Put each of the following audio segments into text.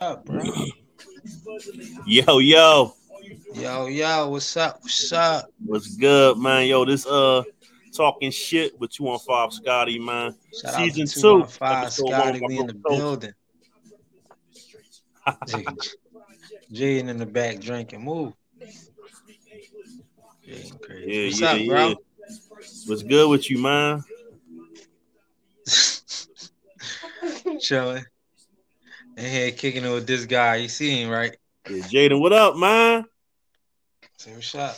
up, bro? Yo, yo. Yo, yo, what's up? What's up? What's good, man? Yo, this uh talking shit with two on five Scotty, man. Shout Season two, five Scotty, we in the building. Jay in the back drinking. Move. Yeah, what's yeah, up, bro? yeah. What's good with you, man? Chilling. And here kicking it with this guy. You see him, right? Yeah, Jaden, what up, man? Same shot. up.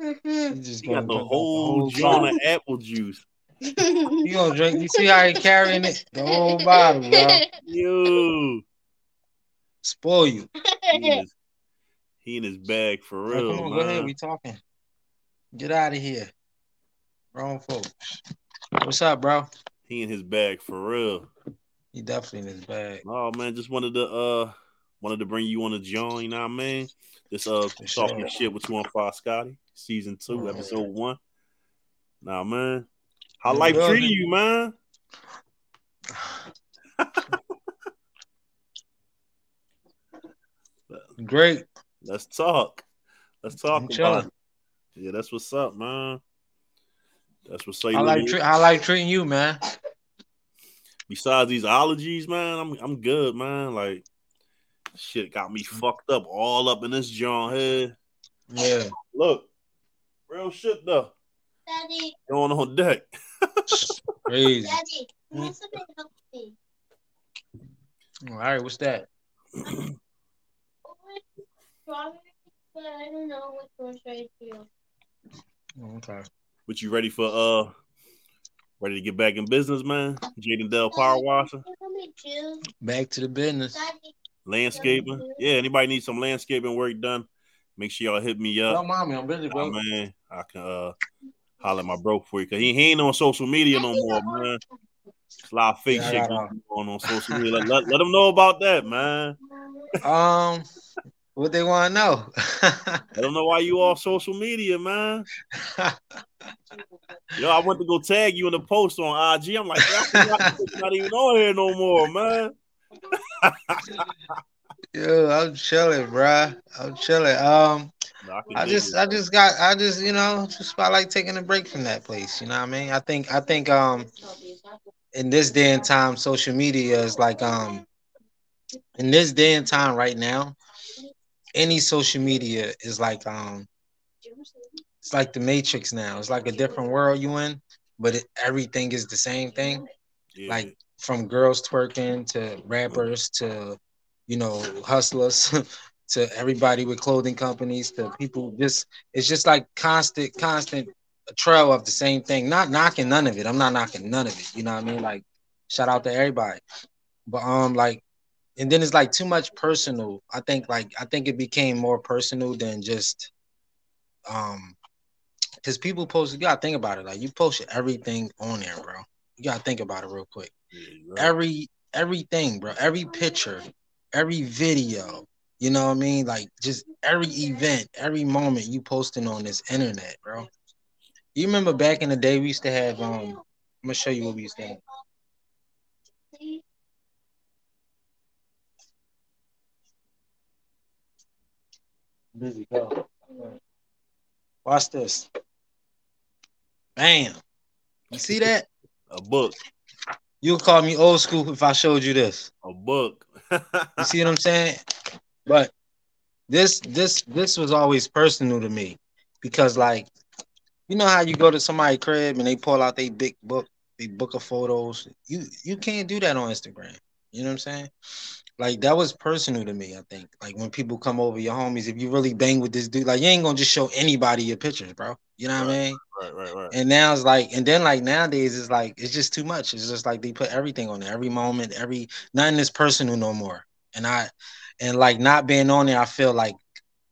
Mm-hmm. You just You got the whole bottle. John of apple juice. You gonna drink? You see how he carrying it? The whole bottle, bro. Yo, Spoil you. he in his, he in his bag for Bro, real, come on, man. go ahead. We talking. Get out of here. Wrong folks. What's up, bro? He in his bag for real. He definitely in his bag. Oh man, just wanted to uh wanted to bring you on the joint, you know what I mean? This uh For sure. talking shit with two on five Scotty, season two, Mhm. episode one. Nah man. How Yeah, life treating you, man? Great. Let's talk. Let's talk I'm about chilling. it. Yeah, that's what's up, man. That's what's up. I like, tre- how life treating you, man? Besides these allergies, man, I'm I'm good, man. Like shit got me fucked up all up in this John head. Yeah. Look, real shit though. Daddy, Going on deck. Crazy. Daddy, what's the big help me? All right, what's that? Strawberry, but I don't know which one should I do. Okay. But you ready for uh ready to get back in business, man? Jaden Dell Power Washer, You want me to choose? Back to the business. Landscaping. Yeah, anybody need some landscaping work done? Make sure y'all hit me up. Tell mommy I'm busy, Oh, bro. man, I can uh holler at my bro for you because he, he ain't on social media no more, man. It's a lot of fake Yeah, shit going on on social media. Let, let, let them know about that, man. Um, what they want to know? I don't know why you all social media, man. Yo, I went to go tag you in the post on IG. I'm like, not, not even on here no more, man. Yo, I'm chilling, bro. I'm chilling. Um, Nah, can I just, it. I just got, I just, you know, just felt like taking a break from that place. You know what I mean? I think, I think, um, in this day and time, social media is like, um, in this day and time right now, any social media is like, um, it's like the Matrix now. It's like a different world you in, but it, everything is the same thing. Yeah. like from girls twerking to rappers to you know hustlers to everybody with clothing companies to people just it's just like constant constant trail of the same thing not knocking none of it i'm not knocking none of it you know what i mean like shout out to everybody but um like and then it's like too much personal i think like i think it became more personal than just um because people post you gotta think about it like you post everything on there bro you gotta think about it real quick Yeah, every everything, bro. Every picture, every video. You know what I mean? Like just every event, every moment you posting on this internet, bro. You remember back in the day we used to have um I'm gonna show you what we used to have. Busy go. Watch this. Bam. You see that? a book, You'll call me old school if I showed you this. a book. You see what I'm saying? But this this this was always personal to me because like you know how you go to somebody's crib and they pull out their big book, they book of photos. You you can't do that on Instagram. You know what I'm saying? Like that was personal to me, I think. Like when people come over your homies, if you really bang with this dude, like you ain't gonna just show anybody your pictures, bro. You know what I mean? right, right, right. And now it's like, and then like nowadays it's like it's just too much. It's just like they put everything on there, every moment, every nothing is personal no more. And I and like not being on there, I feel like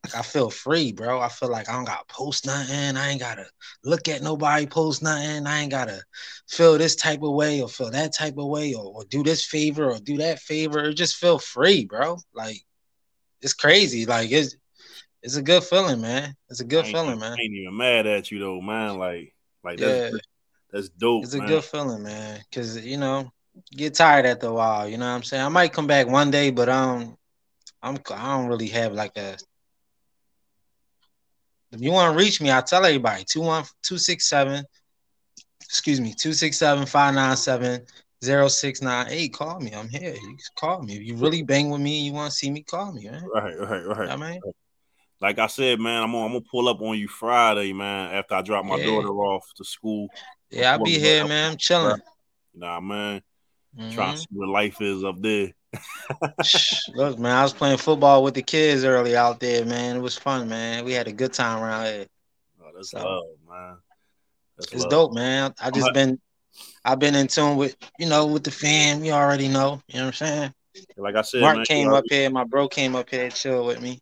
like I feel free, bro. I feel like I don't gotta post nothing. I ain't gotta look at nobody post nothing. I ain't gotta feel this type of way or feel that type of way or, or do this favor or do that favor. It just feel free, bro. Like it's crazy. Like it's it's a good feeling, man. It's a good feeling, man. I ain't even mad at you though, man. Like, like Yeah. that's that's dope. It's a man. good feeling, man. Cause you know, get tired after a while. You know what I'm saying? I might come back one day, but um, I'm I don't really have like a. If you want to reach me, I tell everybody 21267 excuse me, 267-597-0698. Call me. I'm here. You call me. If you really bang with me you want to see me, call me, man. Right, right, right. I mean, Like I said, man, I'm gonna, I'm gonna pull up on you Friday, man. After I drop my Yeah. daughter off to school. yeah, I'll be here, man. I'm chilling. Nah, man, Mhm. trying to see what life is up there. Look, man, I was playing football with the kids early out there, man. It was fun, man. We had a good time around here. Oh, that's So- love, man. That's It's love. dope, man. I just been, I've been in tune with, you know, with the fam. You already know. You know what I'm saying? Like I said, Mark man, came up here. My bro came up here, chill with me.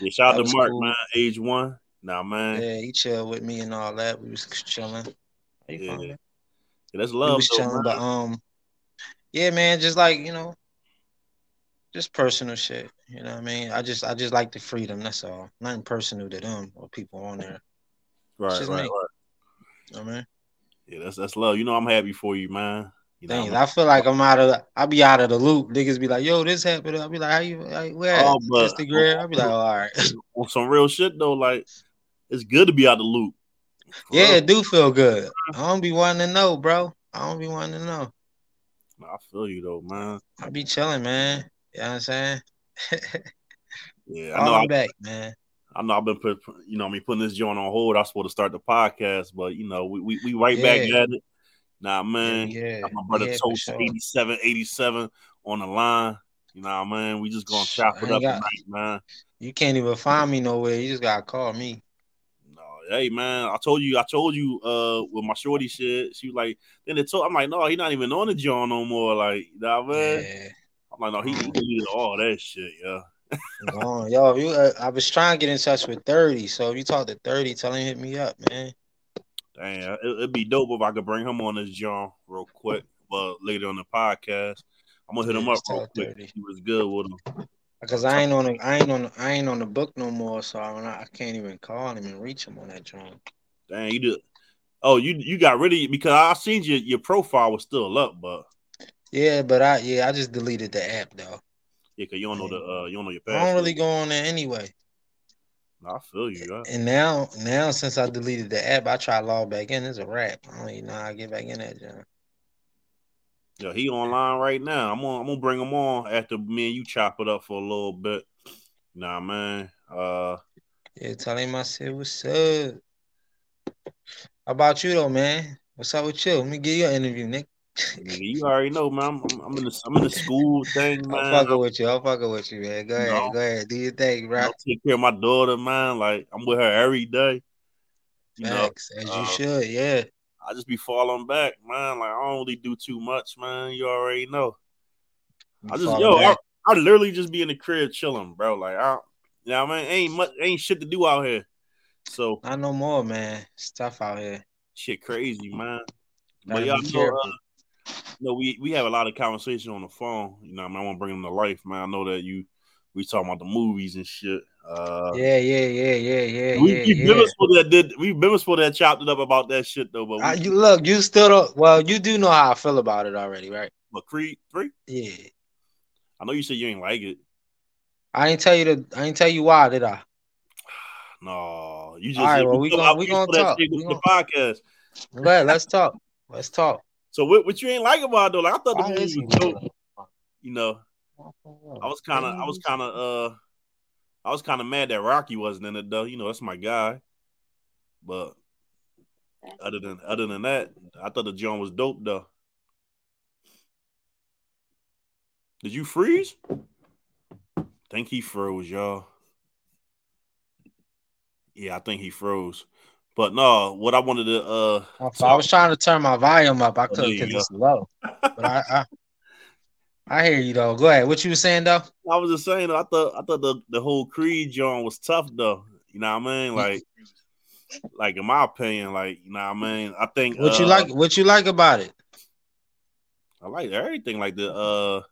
Yeah, shout out to Mark, cool. man. Age one. Nah, man. Yeah, he chilled with me and all that. We was chilling. You Yeah. feeling, Yeah, man? that's we love, was though, chilling, man. but um, yeah, man, just like you know, just personal shit. You know what I mean? I just I just like the freedom. That's all. Nothing personal to them or people on there. right, right, me. right. You know what I mean? Yeah, that's that's love. You know, I'm happy for you, man. You know, Dang, I'm- feel like I'm out of. The, I be out of the loop. Niggas be like, "Yo, this happened." I'll be like, "How you? You- where? Oh, but- Instagram?" I'll be like, oh, "All right." on some real shit though. Like, it's good to be out of the loop. For yeah, real. it do feel good. I don't be wanting to know, bro. I don't be wanting to know. I feel you though, man. I be chilling, man. You know what I'm saying? Yeah, I know. Falling I, back, man. I know. I've been put, you know, I mean, putting this joint on hold. I was supposed to start the podcast, but you know, we we, we right back at it. Nah, man. yeah, Got my brother yeah, Toast sure. 87, 87 on the line. You know, what I mean, we just gonna chop it up got- tonight, man. You can't even find me nowhere. You just gotta call me. No, hey man, I told you, I told you, uh, with my shorty shit. She was like, then they told, I'm like, no, he not even on the joint no more. Like, you know what I mean? Yeah. Like, no, he, deleted all that shit, on. Yo, you, uh, I was trying to get in touch with 30. So if you talk to 30, tell him hit me up, man. Damn, it, it'd be dope if I could bring him on this joint real quick, but later on the podcast. I'm gonna hit him Yeah, up real quick. 30. He was good with him. Because I ain't on the, I ain't on the, I ain't on the book no more. So I, I can't even call him and reach him on that joint. Damn, you did. Oh, you you got rid of because I seen your your profile was still up, but Yeah, but I yeah, I just deleted the app though. yeah, cause you don't know the uh you don't know your password. I don't really go on there anyway. I feel you. Yeah. And now now since I deleted the app, I try to log back in. It's a wrap. I don't even know how to get back in that joint. Yeah, he online right now. I'm gonna I'm gonna bring him on after me and you chop it up for a little bit. Nah, man. Uh, Yeah, tell him I said what's up. How about you though, man? What's up with you? Let me give you an interview, Nick. You already know, man. I'm, I'm, in the I'm in the school thing, man. I'm fucking with you. I'm fucking with you, man. Go ahead, No. go ahead. Do your thing, I right? take care of my daughter, man. Like I'm with her every day. You know, as uh, you should. Yeah. I just be falling back, man. Like I don't really do too much, man. You already know. I just yo, I. I literally just be in the crib chilling, bro. Like I, you know, I mean, ain't much, ain't shit to do out here. So I no more, man. Stuff out here. shit crazy, man. Gotta But y'all know, uh, you know, we we have a lot of conversation on the phone. You know, I, mean, I want to bring them to life, man. I know that you we talking about the movies and shit. Uh, yeah, yeah, yeah, yeah, yeah, we yeah, been supposed that did we been supposed that chopped it up about that shit though. But we, I, you look, you still don't. Well, you do know how I feel about it already, right? but Creed three, Yeah. I know you said you ain't like it. I ain't tell you the. I ain't tell you why, did I? No, you just All right, well, we gonna- we gonna talk. We with the podcast. Go ahead, let's talk. Let's talk. So what, what you ain't like about it, though? Like I thought the movie was dope. You know, I was kind of, I was kind of, uh, I was kind of mad that Rocky wasn't in it though. You know, that's my guy. But other than other than that, I thought the joint was dope though. Did you freeze? think he froze, y'all. Yeah, I think he froze. But no, what I wanted to uh So I was trying to turn my volume up. I there couldn't you because it's low. But I, I, I hear you though. Go ahead. What you were saying though? I was just saying, I thought I thought the, the whole Creed joint was tough though. You know what I mean? Like, like in my opinion, like you know what I mean. I think What you uh, like? What you like about it? I like everything. Like the uh,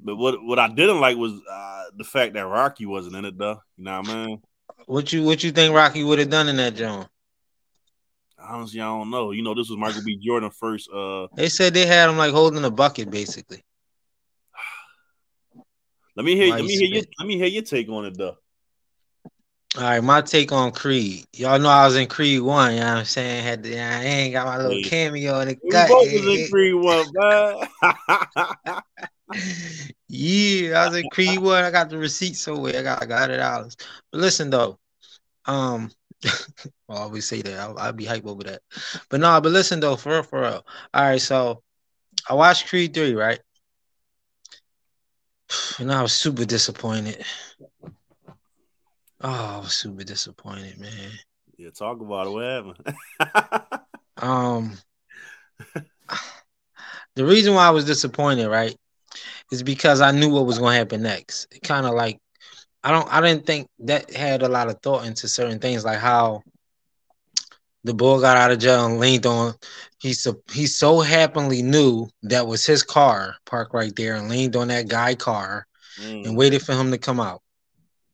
but what what I didn't like was uh the fact that Rocky wasn't in it though. You know what I mean? What you What you think Rocky would have done in that joint? Honestly, I don't know. You know, this was Michael B. Jordan first. Uh, They said they had him like holding a bucket, basically. Let me hear. Let me hear. Your, let me hear your take on it though. All right, my take on Creed. Y'all know I was in Creed one. You know what I'm saying? Had to, I ain't got my little cameo in the we gut. Both was in Creed one, man. yeah, I was in Creed one. I got the receipt somewhere. I got I got it out. But listen though, um, I always say that. I'll, I'll, be hype over that. But no, but listen though, for real, for real. All right, so I watched Creed three, right? And I was super disappointed. Oh, I was super disappointed, man. Yeah, talk about it. What happened? um, the reason why I was disappointed, right, is because I knew what was going to happen next. It kind of like I don't, I didn't think that had a lot of thought into certain things, like how the bull got out of jail and leaned on. He so he so happily knew that was his car parked right there and leaned on that guy car mm. and waited for him to come out.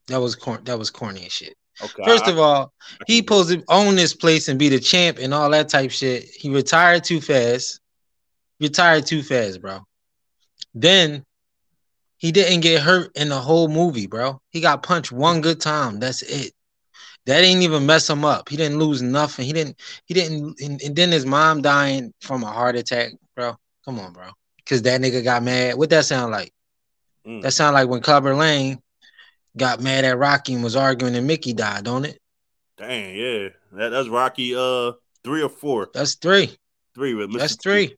That was corn. That was corny as shit. Okay. First of all, he supposed to own this place and be the champ and all that type shit. He retired too fast. Retired too fast, bro. Then he didn't get hurt in the whole movie, bro. He got punched one good time. That's it. That ain't even mess him up. He didn't lose nothing. He didn't. He didn't. And, and then his mom dying from a heart attack, bro. Come on, bro. Because that nigga got mad. What that sound like? Mm. That sound like when Clubber Lang got mad at Rocky and was arguing and Mickey died, don't it? Dang, yeah. That, that's Rocky uh three or four. That's three. Three with Mr. That's three.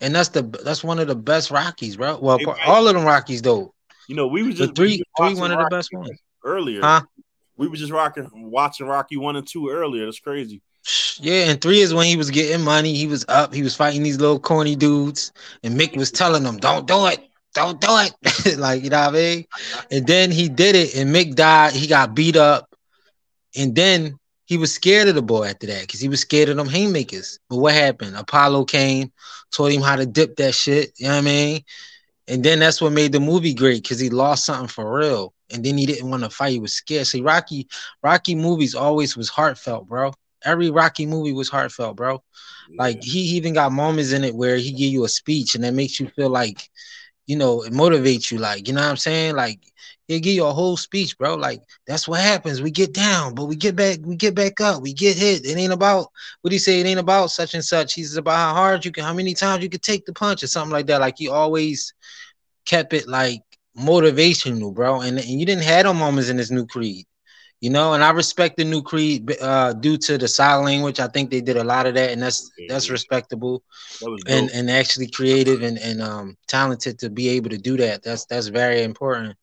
And that's the that's one of the best Rockies, bro. Well, hey, all of them Rockies though. You know, we was just but three three one of the best ones earlier. Huh? We were just rocking watching Rocky one and two earlier. That's crazy. Yeah, and three is when he was getting money. He was up. He was fighting these little corny dudes, and Mick was telling them, "Don't do it don't do it. like, you know what I mean? And then he did it, and Mick died. He got beat up. And then he was scared of the boy after that because he was scared of them haymakers. But what happened? Apollo came, taught him how to dip that shit. You know what I mean? And then that's what made the movie great because he lost something for real. And then he didn't want to fight. He was scared. See, Rocky, Rocky movies always was heartfelt, bro. Every Rocky movie was heartfelt, bro. Yeah. Like he even got moments in it where he give you a speech and that makes you feel like you know, it motivates you. Like, you know what I'm saying? Like, it give you a whole speech, bro. Like, that's what happens. We get down, but we get back, we get back up, we get hit. It ain't about what he say, it ain't about such and such. He's about how hard you can, how many times you can take the punch or something like that. Like he always kept it like motivational, bro. And, and you didn't have no moments in this new creed you know? And i respect the new creed uh due to the sign language. I think they did a lot of that and that's that's respectable that and and actually creative and and um talented to be able to do that. That's that's very important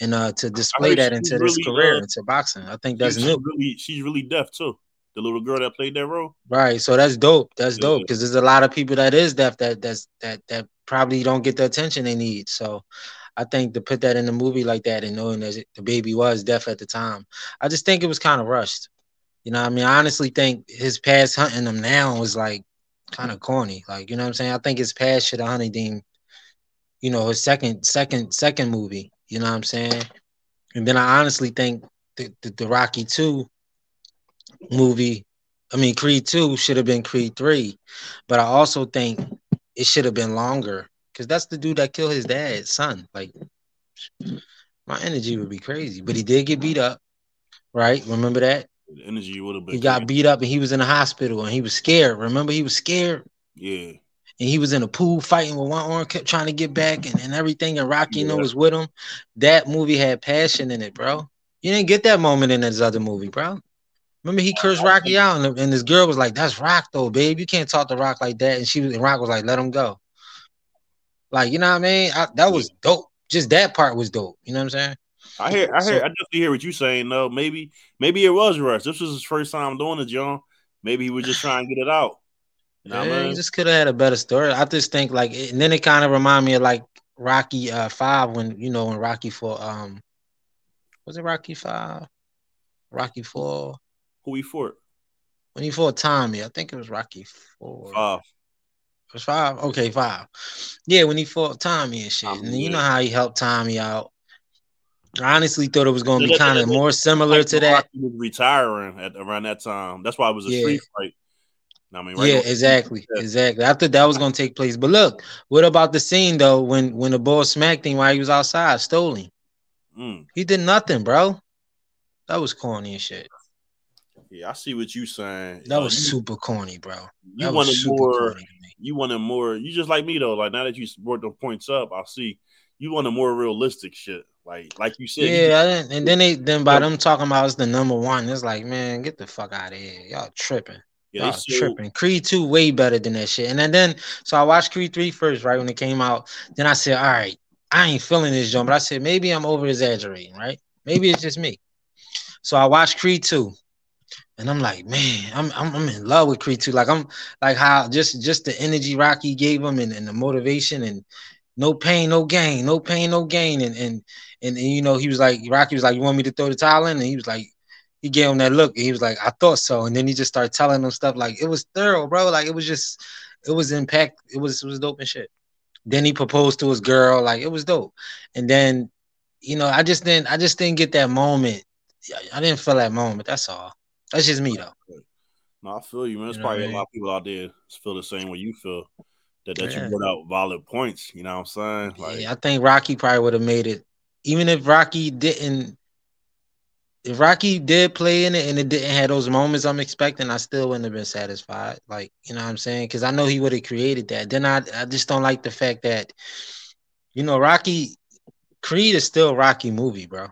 and uh to display that into this career uh, into boxing. I think that's she's new. really she's really deaf too. The little girl that played that role? Right so that's dope. That's yeah. dope because there's a lot of people that is deaf that that's that that probably don't get the attention they need. So I think to put that in the movie like that and knowing that the baby was deaf at the time, I just think it was kind of rushed. You know, I mean, I honestly think his past hunting them now was like kind of mm. corny. Like, you know what I'm saying? I think his past should have hunted him, you know, his second, second, second movie. You know what I'm saying? And then I honestly think the, the, the Rocky 2 movie, I mean, Creed 2 should have been Creed 3. But I also think it should have been longer because that's the dude that killed his dad's son. Like, my energy would be crazy. But he did get beat up, right? Remember that? The energy would have been. He got crazy. beat up and he was in the hospital and he was scared. Remember, he was scared. Yeah. And he was in a pool fighting with one arm, kept trying to get back and, and everything. And Rocky, yeah. you know, was with him. That movie had passion in it, bro. You didn't get that moment in this other movie, bro. Remember, he cursed Rocky out, and, and this girl was like, "That's Rock, though, babe. You can't talk to Rock like that." And she was, and Rock was like, "Let him go." Like, you know what I mean? I, that was dope. Just that part was dope. You know what I'm saying? I hear, I hear, so, I definitely hear what you're saying. Though maybe, maybe it was rush. This was his first time doing it, John. Maybe he was just trying to get it out. You know yeah, I mean? he just could have had a better story. I just think like, and then it kind of remind me of like Rocky uh five when you know when Rocky for um, was it Rocky five, Rocky four? Who he fought? When he fought Tommy, I think it was Rocky four. Five was five? Okay, five. Yeah, when he fought Tommy and shit. and you know how he helped Tommy out. I honestly thought it was going to be kind of more similar to that. He was retiring at around that time. That's why it was a yeah. street fight. I mean, right yeah, exactly, exactly. I thought that was gonna take place, but look, what about the scene though when when the boy smacked him while he was outside, stole him? Mm. He did nothing, bro. That was corny and shit. Yeah, I see what you're saying. That was you, super corny, bro. You that wanted more. You wanted more. You just like me though. Like now that you brought the points up, I'll see you want a more realistic shit. Like like you said. Yeah, you and then they then by them talking about it's the number one, it's like, man, get the fuck out of here. Y'all tripping. Yeah, Y'all tripping. Creed 2 way better than that shit. And then, then so I watched Creed 3 first, right? When it came out. Then I said, all right, I ain't feeling this joint, but I said maybe I'm over exaggerating, right? Maybe it's just me. So I watched Creed 2. And I'm like, man, I'm, I'm I'm in love with Creed too. Like I'm like how just just the energy Rocky gave him and, and the motivation and no pain, no gain, no pain, no gain. And and and, and you know, he was like, Rocky was like, You want me to throw the towel in? And he was like, he gave him that look. he was like, I thought so. And then he just started telling him stuff like it was thorough, bro. Like it was just, it was impact. It was it was dope and shit. Then he proposed to his girl, like it was dope. And then, you know, I just didn't I just didn't get that moment. I didn't feel that moment. That's all. That's just me though. No, I feel you, man. It's you probably a lot of people out there feel the same way you feel. That, that yeah. you put out valid points. You know what I'm saying? Like, yeah, I think Rocky probably would have made it. Even if Rocky didn't, if Rocky did play in it and it didn't have those moments I'm expecting, I still wouldn't have been satisfied. Like, you know what I'm saying? Because I know he would have created that. Then I, I just don't like the fact that, you know, Rocky Creed is still Rocky movie, bro.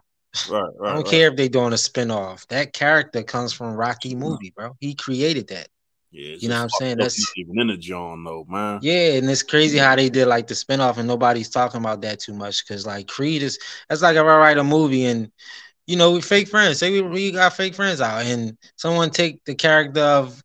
Right, right. I don't right. care if they're doing a spinoff. That character comes from Rocky movie, bro. He created that. Yeah, you know what I'm saying? That's even in the John though, man. Yeah, and it's crazy how they did like the spinoff, and nobody's talking about that too much because like Creed is that's like if I write a movie and you know we fake friends. Say we, we got fake friends out, and someone take the character of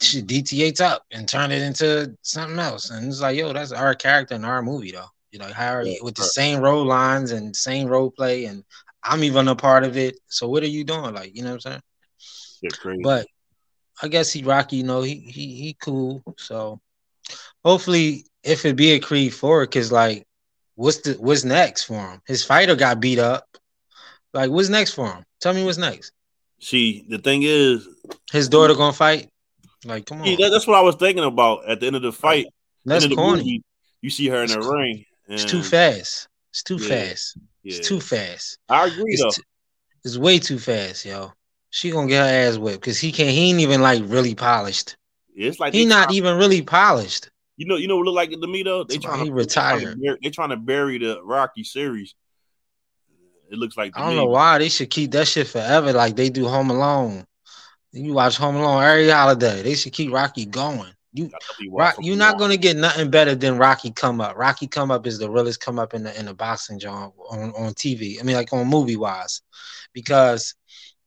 DTH up and turn it into something else, and it's like, yo, that's our character in our movie though. You know, how yeah, with the same role lines and same role play, and I'm even a part of it. So what are you doing? Like, you know what I'm saying? But I guess he Rocky, you know, he he he cool. So hopefully, if it be a Creed four, cause like, what's the what's next for him? His fighter got beat up. Like, what's next for him? Tell me what's next. See, the thing is, his daughter gonna fight. Like, come on. That's what I was thinking about at the end of the fight. That's corny. Movie, you see her in the ring, it's too mm. fast. It's too yeah, fast. Yeah. It's too fast. I agree it's though. T- it's way too fast, yo. She gonna get her ass whipped because he can't. He ain't even like really polished. It's like he not even really polished. You know, you know what look like to me though. They trying to retire. They they trying to bury the Rocky series. It looks like I don't me. know why they should keep that shit forever. Like they do Home Alone. You watch Home Alone every holiday. They should keep Rocky going. You Rock, you're not gonna get nothing better than Rocky come up. Rocky come up is the realest come up in the in the boxing genre on, on TV. I mean, like on movie wise, because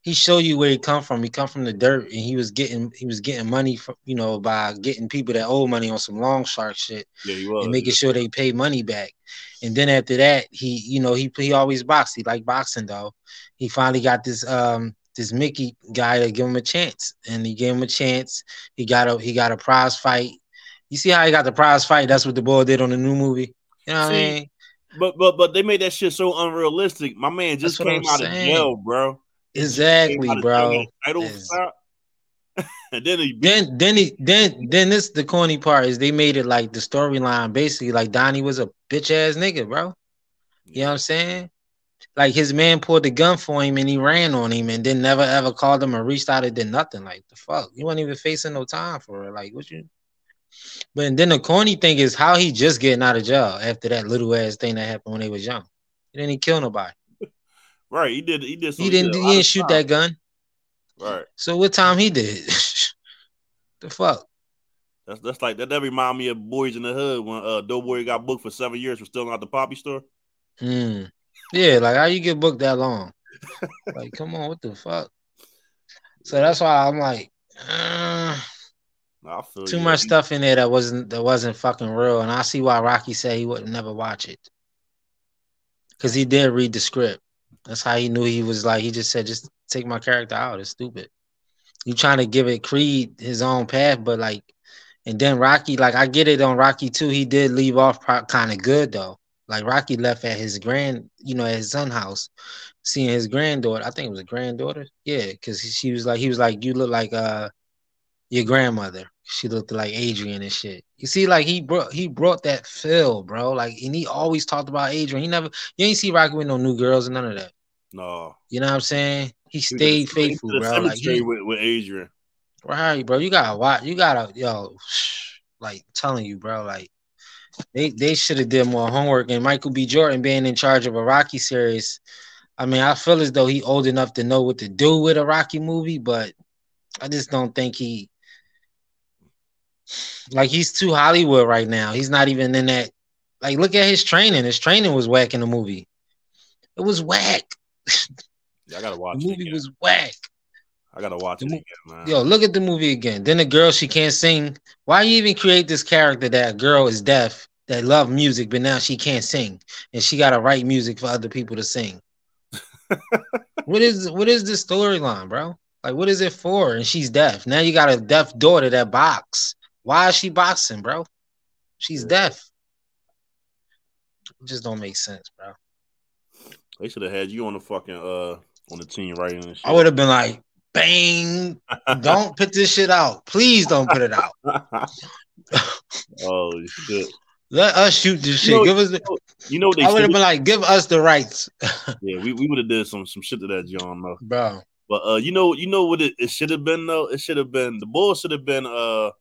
he showed you where he come from. He come from the dirt, and he was getting he was getting money from you know by getting people that owe money on some long shark shit, yeah, he was, and making sure they pay money back. And then after that, he you know he he always boxed. He liked boxing though. He finally got this um this Mickey guy to give him a chance, and he gave him a chance. He got a he got a prize fight. You see how he got the prize fight? That's what the boy did on the new movie. You know what see, I mean? But but but they made that shit so unrealistic. My man just came I'm out of jail, bro. Exactly, bro. and then he then then he then then this the corny part is they made it like the storyline basically like Donnie was a bitch ass nigga, bro. You know what I'm saying? Like his man pulled the gun for him and he ran on him and then never ever called him or reached out and did nothing. Like the fuck, you weren't even facing no time for it. Like what you? But then the corny thing is how he just getting out of jail after that little ass thing that happened when he was young. He didn't kill nobody. Right, he did. He did. He didn't. He didn't shoot time. that gun. Right. So what time he did? the fuck. That's that's like that. That remind me of Boyz n the Hood when uh Doughboy got booked for seven years for stealing out the poppy store. Hmm. Yeah, like how you get booked that long? like, come on, what the fuck? So that's why I'm like, uh, too much stuff in there that wasn't that wasn't fucking real, and I see why Rocky said he would never watch it because he did read the script. That's how he knew he was like. He just said, "Just take my character out." It's stupid. You trying to give it Creed his own path, but like, and then Rocky, like I get it on Rocky too. He did leave off kind of good though. Like Rocky left at his grand, you know, at his son house, seeing his granddaughter. I think it was a granddaughter. Yeah, because she was like, he was like, you look like uh, your grandmother. She looked like Adrian and shit. You see, like he brought he brought that feel, bro. Like and he always talked about Adrian. He never you ain't see Rocky with no new girls and none of that. No, You know what I'm saying? He stayed he faithful, was in the bro. Like he, with, with Adrian. right, bro. You gotta watch. You gotta, yo, like telling you, bro. Like they they should have did more homework. And Michael B. Jordan being in charge of a Rocky series. I mean, I feel as though he old enough to know what to do with a Rocky movie, but I just don't think he like he's too Hollywood right now. He's not even in that. Like, look at his training. His training was whack in the movie. It was whack. Yeah, I gotta watch The movie again. was whack. I gotta watch the it again, man. Yo, look at the movie again. Then the girl she can't sing. Why you even create this character that girl is deaf that love music, but now she can't sing and she gotta write music for other people to sing. what is what is this storyline, bro? Like, what is it for? And she's deaf. Now you got a deaf daughter that box. Why is she boxing, bro? She's deaf. It just don't make sense, bro. They should have had you on the fucking uh on the team writing and shit. I would have been like, bang, don't put this shit out. Please don't put it out. oh shit! Let us shoot this shit. You know- give us the, You know what they I would have been like, give us the rights, yeah, we, we would have did some some shit to that John though. bro. But uh, you know, you know what it, it should have been though. It should have been the bull should have been uh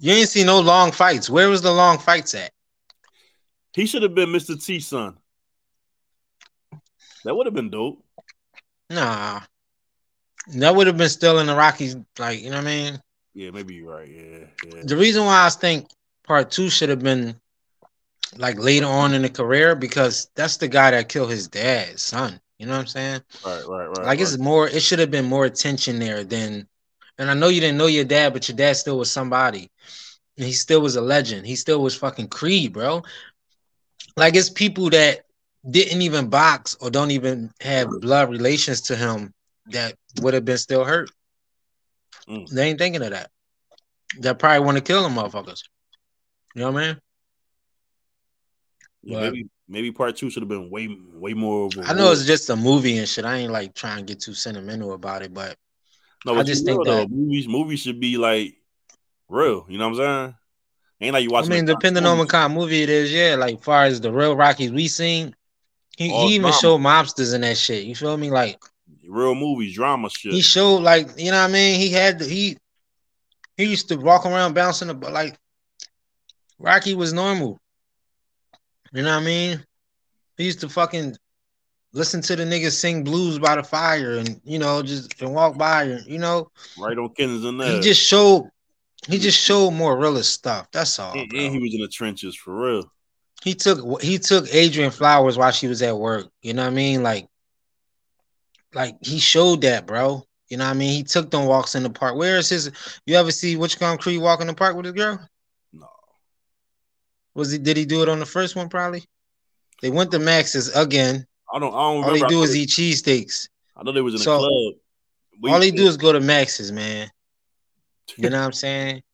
You ain't see no long fights. Where was the long fights at? he should have been Mr. T son. That would have been dope. Nah, that would have been still in the Rockies. Like you know what I mean. Yeah, maybe you're right. Yeah, yeah. The reason why I think part two should have been like later on in the career because that's the guy that killed his dad's son. You know what I'm saying? Right, right, right. Like right. it's more. It should have been more attention there than. And I know you didn't know your dad, but your dad still was somebody. And he still was a legend. He still was fucking Creed, bro. Like it's people that didn't even box or don't even have blood relations to him that would have been still hurt. Mm. They ain't thinking of that. That probably want to kill them motherfuckers. You know what I mean? Yeah, but- maybe maybe part two should have been way way more. Of a I know it's just a movie and shit. I ain't like trying to get too sentimental about it, but no, I just think know, though, movies movies should be like real. You know what I'm saying? Ain't like you watch. I mean, depending on what kind of movie it is, yeah. Like far as the real Rockies we seen, he, he even drama. showed mobsters in that shit. You feel me? Like real movies, drama shit. he showed like you know what I mean. He had he he used to walk around bouncing the but like Rocky was normal. You know what I mean? He used to fucking listen to the niggas sing blues by the fire and you know just and walk by and you know right on Kensington. he just showed he just showed more realist stuff. That's all. and, and he was in the trenches for real. he took he took Adrian Flowers while she was at work. You know what I mean? Like, like he showed that, bro. You know what I mean? He took them walks in the park. Where is his? You ever see Which Come Creed walk in the park with his girl? No, Was he? Did he do it on the first one? Probably. They went to Max's again. I don't. I don't All he do is eat cheesesteaks. I know they was in So, the club. We- All he do is go to Max's, man. You know what I'm saying?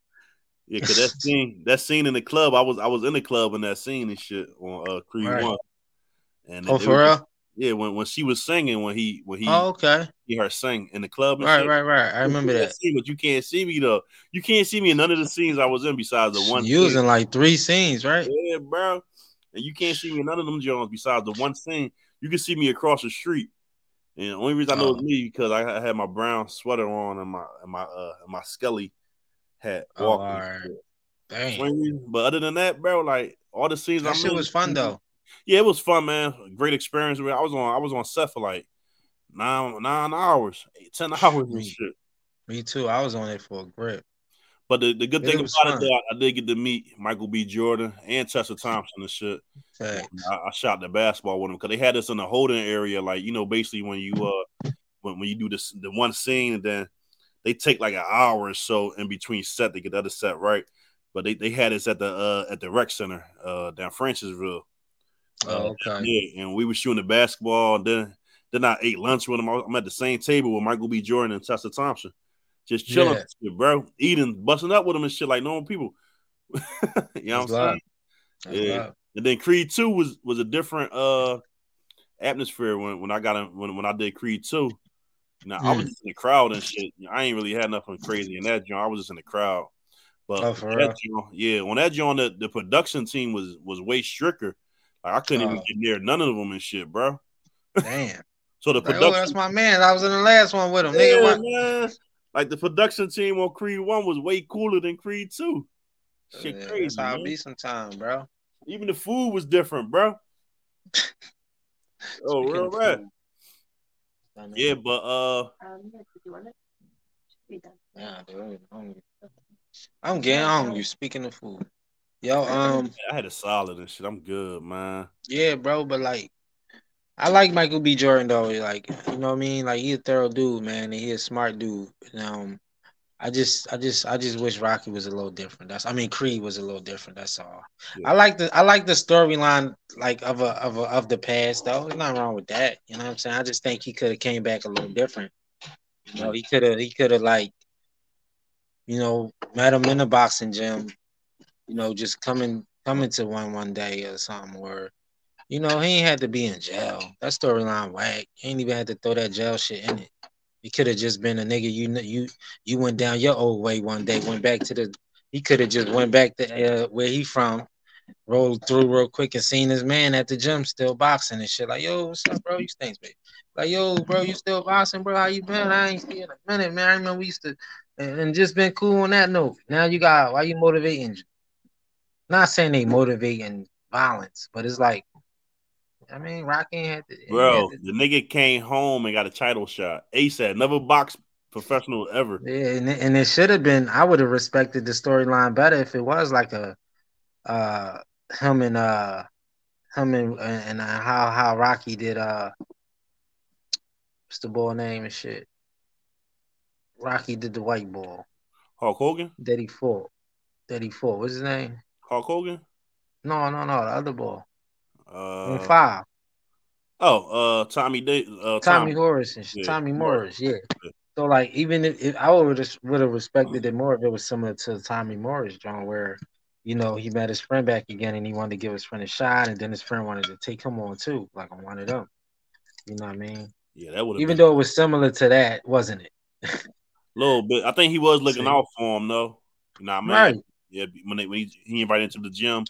Yeah, cause that scene, that scene in the club, I was I was in the club in that scene and shit on uh Creed Right. One. And Oh, it for real? Yeah, when when she was singing, when he when he Oh, okay. he her sing in the club. And Right, shit. right, right. I remember that. see, but you can't see me though. You can't see me in none of the scenes I was in besides the one. You was in like three scenes, right? Yeah, bro. And you can't see me in none of them Jones besides the one scene. You can see me across the street. And the only reason I know Oh. it's me because I I had my brown sweater on and my and my uh and my Skelly hat. Oh, walking. all right. Dang. But other than that, bro, like all the scenes That I'm shit in- was fun though. Yeah, it was fun, man. Great experience. I was on I was on set for like nine nine hours, eight, ten hours and Me. shit. Me too. I was on it for a grip. But the, the good It thing about fun. it, though, I, did get to meet Michael B. Jordan and Tessa Thompson and shit. I, I shot the basketball with them because they had us in the holding area, like you know, basically when you uh when, when you do this the one scene and then they take like an hour or so in between set to get the other set right. But they, they had us at the uh at the rec center uh down Francisville. Oh, okay. Yeah, and we were shooting the basketball. And then then I ate lunch with him. I'm at the same table with Michael B. Jordan and Tessa Thompson, just chilling, Yeah. shit, bro, eating, busting up with them and shit like normal people. you know what I'm saying? Yeah. love. And then Creed Two was was a different uh atmosphere when when I got in, when when I did Creed Two. Now I was just in the crowd and shit. I ain't really had nothing crazy in that joint. I was just in the crowd. But Oh, that joint, yeah, on that joint, the, the production team was was way stricter. Like I couldn't even Oh. get near none of them and shit, bro. Damn. So the Like, oh, production, that's my man. I was in the last one with him. yeah, Nigga, man. Like the production team on Creed One was way cooler than Creed Two. Shit, Yeah, crazy. that's how man. it be bro. Even the food was different, bro. oh, real rap. Yeah, but uh, yeah, you want it? Be done. Yeah, dude. I'm getting hungry. Speaking of food, yo, um, I had a solid and shit. I'm good, man. yeah, bro, but like, I like Michael B. Jordan though. Like, you know what I mean? Like, he a thorough dude, man, and he a smart dude. And, um, I just, I just, I just wish Rocky was a little different. That's, I mean, Creed was a little different. That's all. Yeah. I like the, I like the storyline, like of a, of a, of the past though. There's nothing wrong with that. You know what I'm saying? I just think he could have came back a little different. You know, he could have, he could have like, you know, met him in the boxing gym. You know, just coming, coming to one one day or something. Or, you know, he ain't had to be in jail. That storyline whack. He ain't even had to throw that jail shit in it. He could have just been a nigga. You you you went down your old way one day. Went back to the. He could have just went back to uh, where he from, rolled through real quick and seen his man at the gym still boxing and shit. Like, yo, what's up, bro? You stinks, baby. Like, yo, bro, you still boxing, bro? How you been? I ain't seen a minute, man. I remember we used to, and just been cool on that note. Now you got why you motivating? Not saying they motivating violence, but it's like, I mean, Rocky had to, Bro, had to- the nigga came home and got a title shot. ASAP, never boxed professional ever. Yeah, and it, and it should have been. I would have respected the storyline better if it was like a, uh, him and uh, him and and uh, how how Rocky did uh, what's the boy name and shit. Rocky did the white ball Hulk Hogan? that he fought. That he fought. What's his name? Hulk Hogan? No, no, no, the other ball. Uh, five. oh, uh, Tommy Day, uh, Tommy Tommy. Morris and. Yeah, Tommy Morris. Yeah. Yeah. So like even if, if I would have would have respected it more if it was similar to Tommy Morris, John, where you know he met his friend back again and he wanted to give his friend a shot, and then his friend wanted to take him on too, like on one of them. You know what I mean? Yeah, that would have Even been though it was similar to that, wasn't it? a little bit. I think he was looking See? out for him though. Nah, man. Right. Yeah, when, they, when he, he invited him to the gym,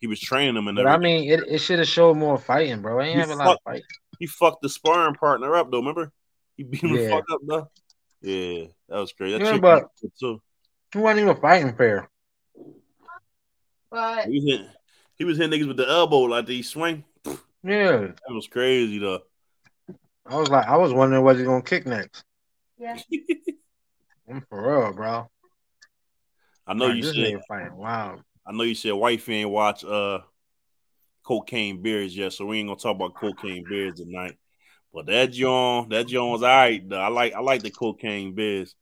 he was training him and But I mean, it, it should have showed more fighting, bro. I ain't You have a lot of fuck- he fucked the sparring partner up though. Remember? He beat him the Yeah. fuck up though. Yeah, that was crazy. That Yeah, chick but- was good, too. He wasn't even fighting fair. But He was hitting, he was hitting niggas with the elbow like he swing. Yeah. That was crazy though. I was like, I was wondering what he's gonna kick next. yeah, I'm for real, bro. I know you said fighting. Wow. I know you said wifey ain't watch uh Cocaine Bears yet, so we ain't gonna talk about Cocaine Bears tonight. But that John, that John's all right. Though. I like I like the Cocaine Bears.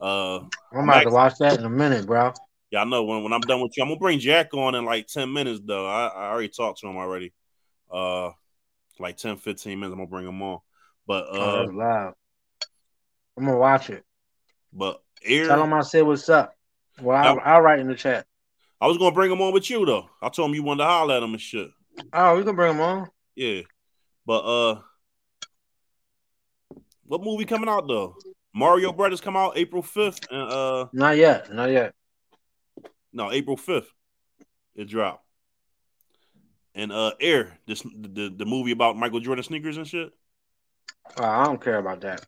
Uh I'm about to watch that in a minute, bro. yeah, I know when, when I'm done with you, I'm gonna bring Jack on in like 10 minutes though. I, I already talked to him already. Uh like 10, 15 minutes, I'm gonna bring him on. But oh, uh loud. I'm gonna watch it. but Air Tell him I said what's up. Well, I'll, I'll write in the chat. I was gonna bring him on with you though. I told him you wanted to holler at him and shit. Oh, we can bring him on. Yeah. But uh what movie coming out though? Mario Brothers come out April 5th and uh Not yet. Not yet. no April 5th. It dropped. And uh Air, this the, the movie about Michael Jordan sneakers and shit. Oh, I don't care about that.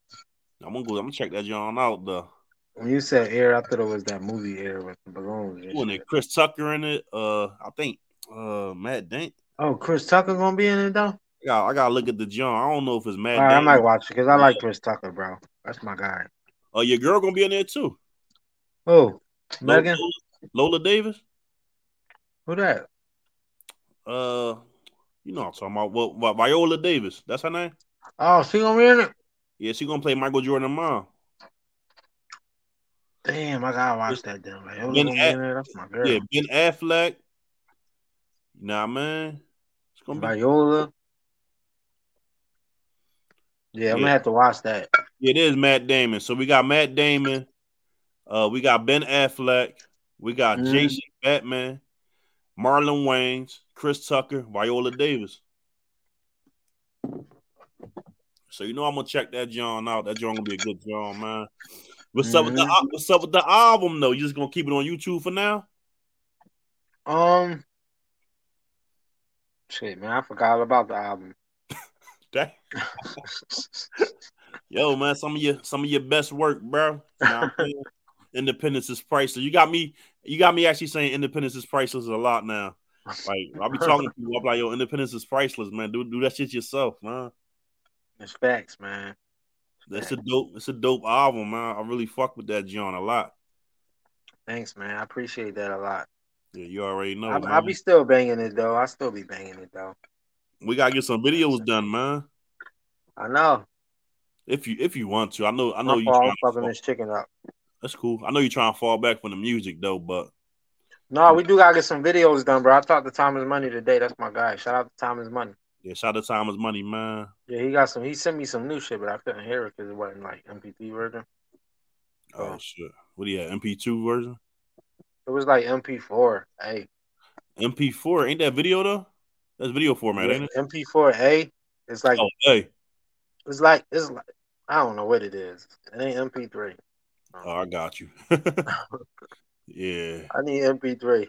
I'm gonna go, I'm gonna check that John out though. When you said air, I thought it was that movie air with the balloons. When it Chris Tucker in it, uh I think uh Matt Dent. Oh, Chris Tucker gonna be in it though. I gotta, I gotta look at the John. I don't know if it's Matt right, I might watch it because I like Chris Tucker, bro. That's my guy. Uh your girl gonna be in there too. Oh, Lola, Megan, Lola Davis. who that? Uh, you know I'm talking about. Well, Vi- Viola Davis. That's her name. Oh, she gonna be in it. Yeah, she gonna play Michael Jordan mom. Damn, I gotta watch that damn. Like, Ben Aff-? That's my girl. Yeah, Ben Affleck. Nah, man. It's gonna be. Viola. Yeah, I'm Yeah. gonna have to watch that. It is Matt Damon. So we got Matt Damon. Uh, we got Ben Affleck. We got Mhm. Jason Bateman, Marlon Wayans, Chris Tucker, Viola Davis. So you know I'm gonna check that John out. That John gonna be a good John, man. What's mm-hmm. up with the mm-hmm. What's up with the album though? You just gonna keep it on YouTube for now? Um, shit, man, I forgot about the album. Yo, man, some of your some of your best work, bro. You independence is priceless. You got me. You got me actually saying independence is priceless a lot now. Like I'll be talking to people, I'm like, yo, independence is priceless, man. Do do that shit yourself, man. It's facts, man. That's a dope. It's a dope album, man. I really fuck with that John a lot. Thanks, man. I appreciate that a lot. Yeah, you already know. I'll, I'll be still banging it though. I'll still be banging it though. We gotta get some videos done, man. I know. If you if you want to, I know I know you. I'm fucking this chicken up. That's cool. I know you're trying to fall back from the music though, but no, we do gotta get some videos done, bro. I talked to Thomas Money today. That's my guy. Shout out to Thomas Money. Yeah, shout out to Thomas Money, man. Yeah, he got some. He sent me some new shit, but I couldn't hear it because it wasn't like MP3 version. Oh shit! What do you have? MP2 version? It was like MP4. Hey. MP4 ain't that video though? That's video format, yeah, ain't it? MP4A. It's like oh, hey. It's like it's like I don't know what it is. It ain't MP3. Oh, I got you. yeah. I need MP3.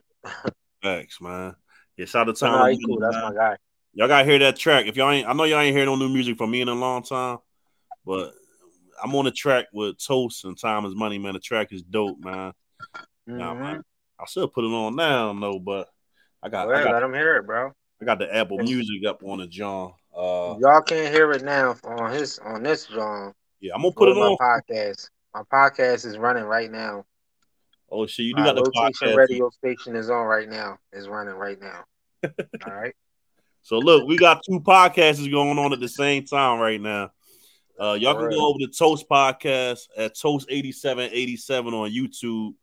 Thanks, man. Yeah, shout out to Tom. Nah, cool. That's my guy. Y'all gotta hear that track. If y'all ain't, I know y'all ain't heard no new music from me in a long time, but I'm on the track with Toast and Time is Money, man. The track is dope, man. Mm-hmm. Nah, man. I still put it on now, no, but I got, well, I got let them hear it, bro. I got the Apple Music up on the John. Uh, y'all can't hear it now on his on this John. Yeah, I'm gonna put it on podcast. My podcast is running right now. Oh shit, you do got the podcast. radio station is on right now. Is running right now. All right. So look, we got two podcasts going on at the same time right now. Uh, y'all can go over to Toast Podcast at Toast 8787 on YouTube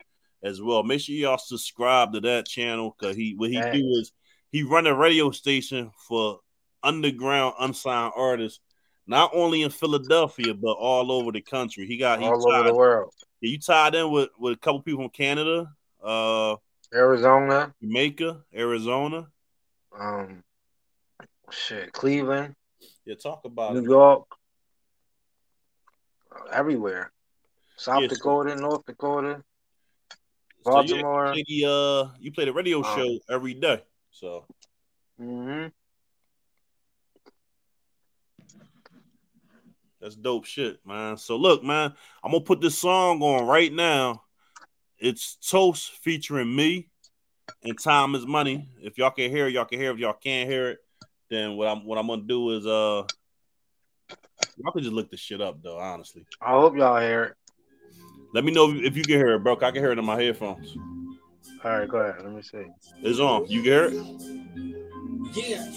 as well. Make sure y'all subscribe to that channel because he what he Dang. do is he run a radio station for underground unsigned artists, not only in Philadelphia but all over the country. He got all tied, over the world. Yeah, you tied in with with a couple people from Canada, uh, Arizona, Jamaica, Arizona. Um, Shit, Cleveland. Yeah, talk about New it. York. Everywhere. South yeah, Dakota, so, North Dakota, Baltimore. So you, play the, uh, you play the radio um, show every day. So. Mm-hmm. That's dope shit, man. So look, man, I'm gonna put this song on right now. It's Toast featuring me and Time is Money. If y'all can hear it, y'all can hear it. If y'all can't hear it, then what I'm what I'm gonna do is uh y'all can just look this shit up though, honestly. I hope y'all hear it. Let me know if you can hear it, bro. I can hear it in my headphones. All right, go ahead. Let me see. It's on. You can hear it? Yeah.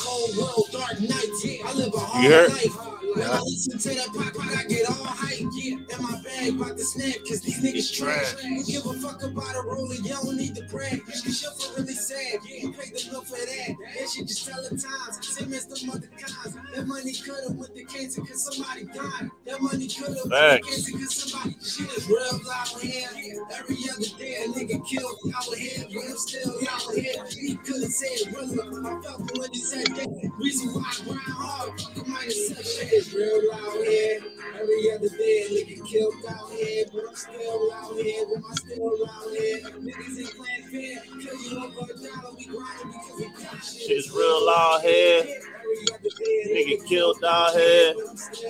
Cold world, dark nights. Yeah. I live a hard life. When I listen to that pop, I get all hype. Yeah, in my bag, about to snap, cause these niggas trash. You give a fuck about a rolling, you don't need to brag. You should feel really sad. You pay the bill for that. That shit just tell the times. Same as the mother kinds. That money could've went to cancer cause somebody died. That money could've went to cancer cause somebody shit is real out here. Every other day a nigga killed out here, but I'm still out here. He couldn't say it really. I felt when he said that. Reason why I grind hard. Fuck my shit it's real out here. Every other day, nigga killed out here, but I'm still out here. But I'm still out here. Niggas ain't playing fair. Kill you over a dollar, we grinding because we got shit. It's real out here. Nigga killed out here.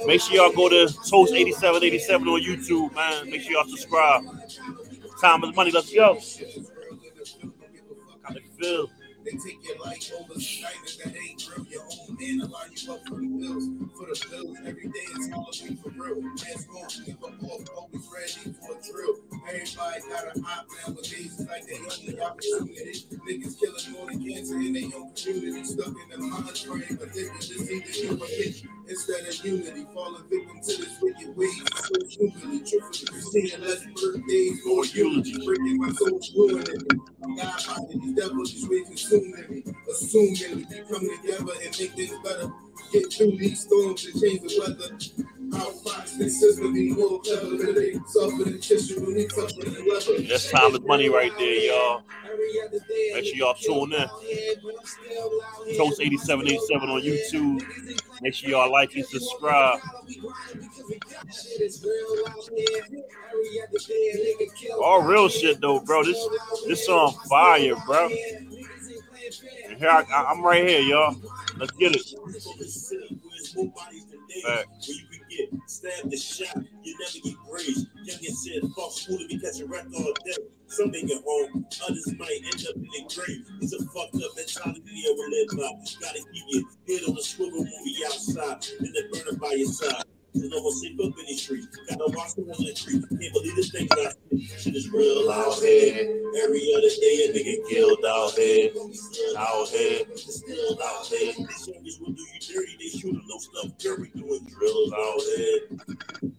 Make sure y'all go to Toast 8787 on YouTube, man. Make sure y'all subscribe. Time is money. Let's go. Feel? They take your life over tonight, and that ain't real. Your own man allow you up for the bills. For the bills, every day it's all a week for real. Going to give up off, always ready for a drill. Everybody got an op nowadays, it's like they the opportunity. Niggas killing more than cancer in their own community. Stuck in the mind frame, but they can just give a hit instead of unity. Falling victim to this wicked ways. So humility, truthfully, seeing less birthdays, more eulogy. Breaking my soul, ruining me. God, these devils just way too assuming, assuming we can come together and make things better. Get through these storms and change the weather. That's time is money right there, y'all. Make sure y'all tune in. Toast 8787 on YouTube. Make sure y'all like and subscribe. All real shit though, bro. This this song fire, bro. And here I, am right here, y'all. Let's get it. Facts get stabbed and shot. You never get praised. Youngin said, fuck school to be catching wreck all day. Some make it home, others might end up in the grave. It's a fucked up mentality you ever live by. Gotta keep your head on the swivel when we outside, and the burner by your side. There's no more safe up in the street. Gotta watch the in the tree. Can't believe this thing I see. Shit is real out here. Every other day a nigga killed out here. Out here. Still out here. These youngers will do you dirty. They shoot them no stuff Curry doing drills out here.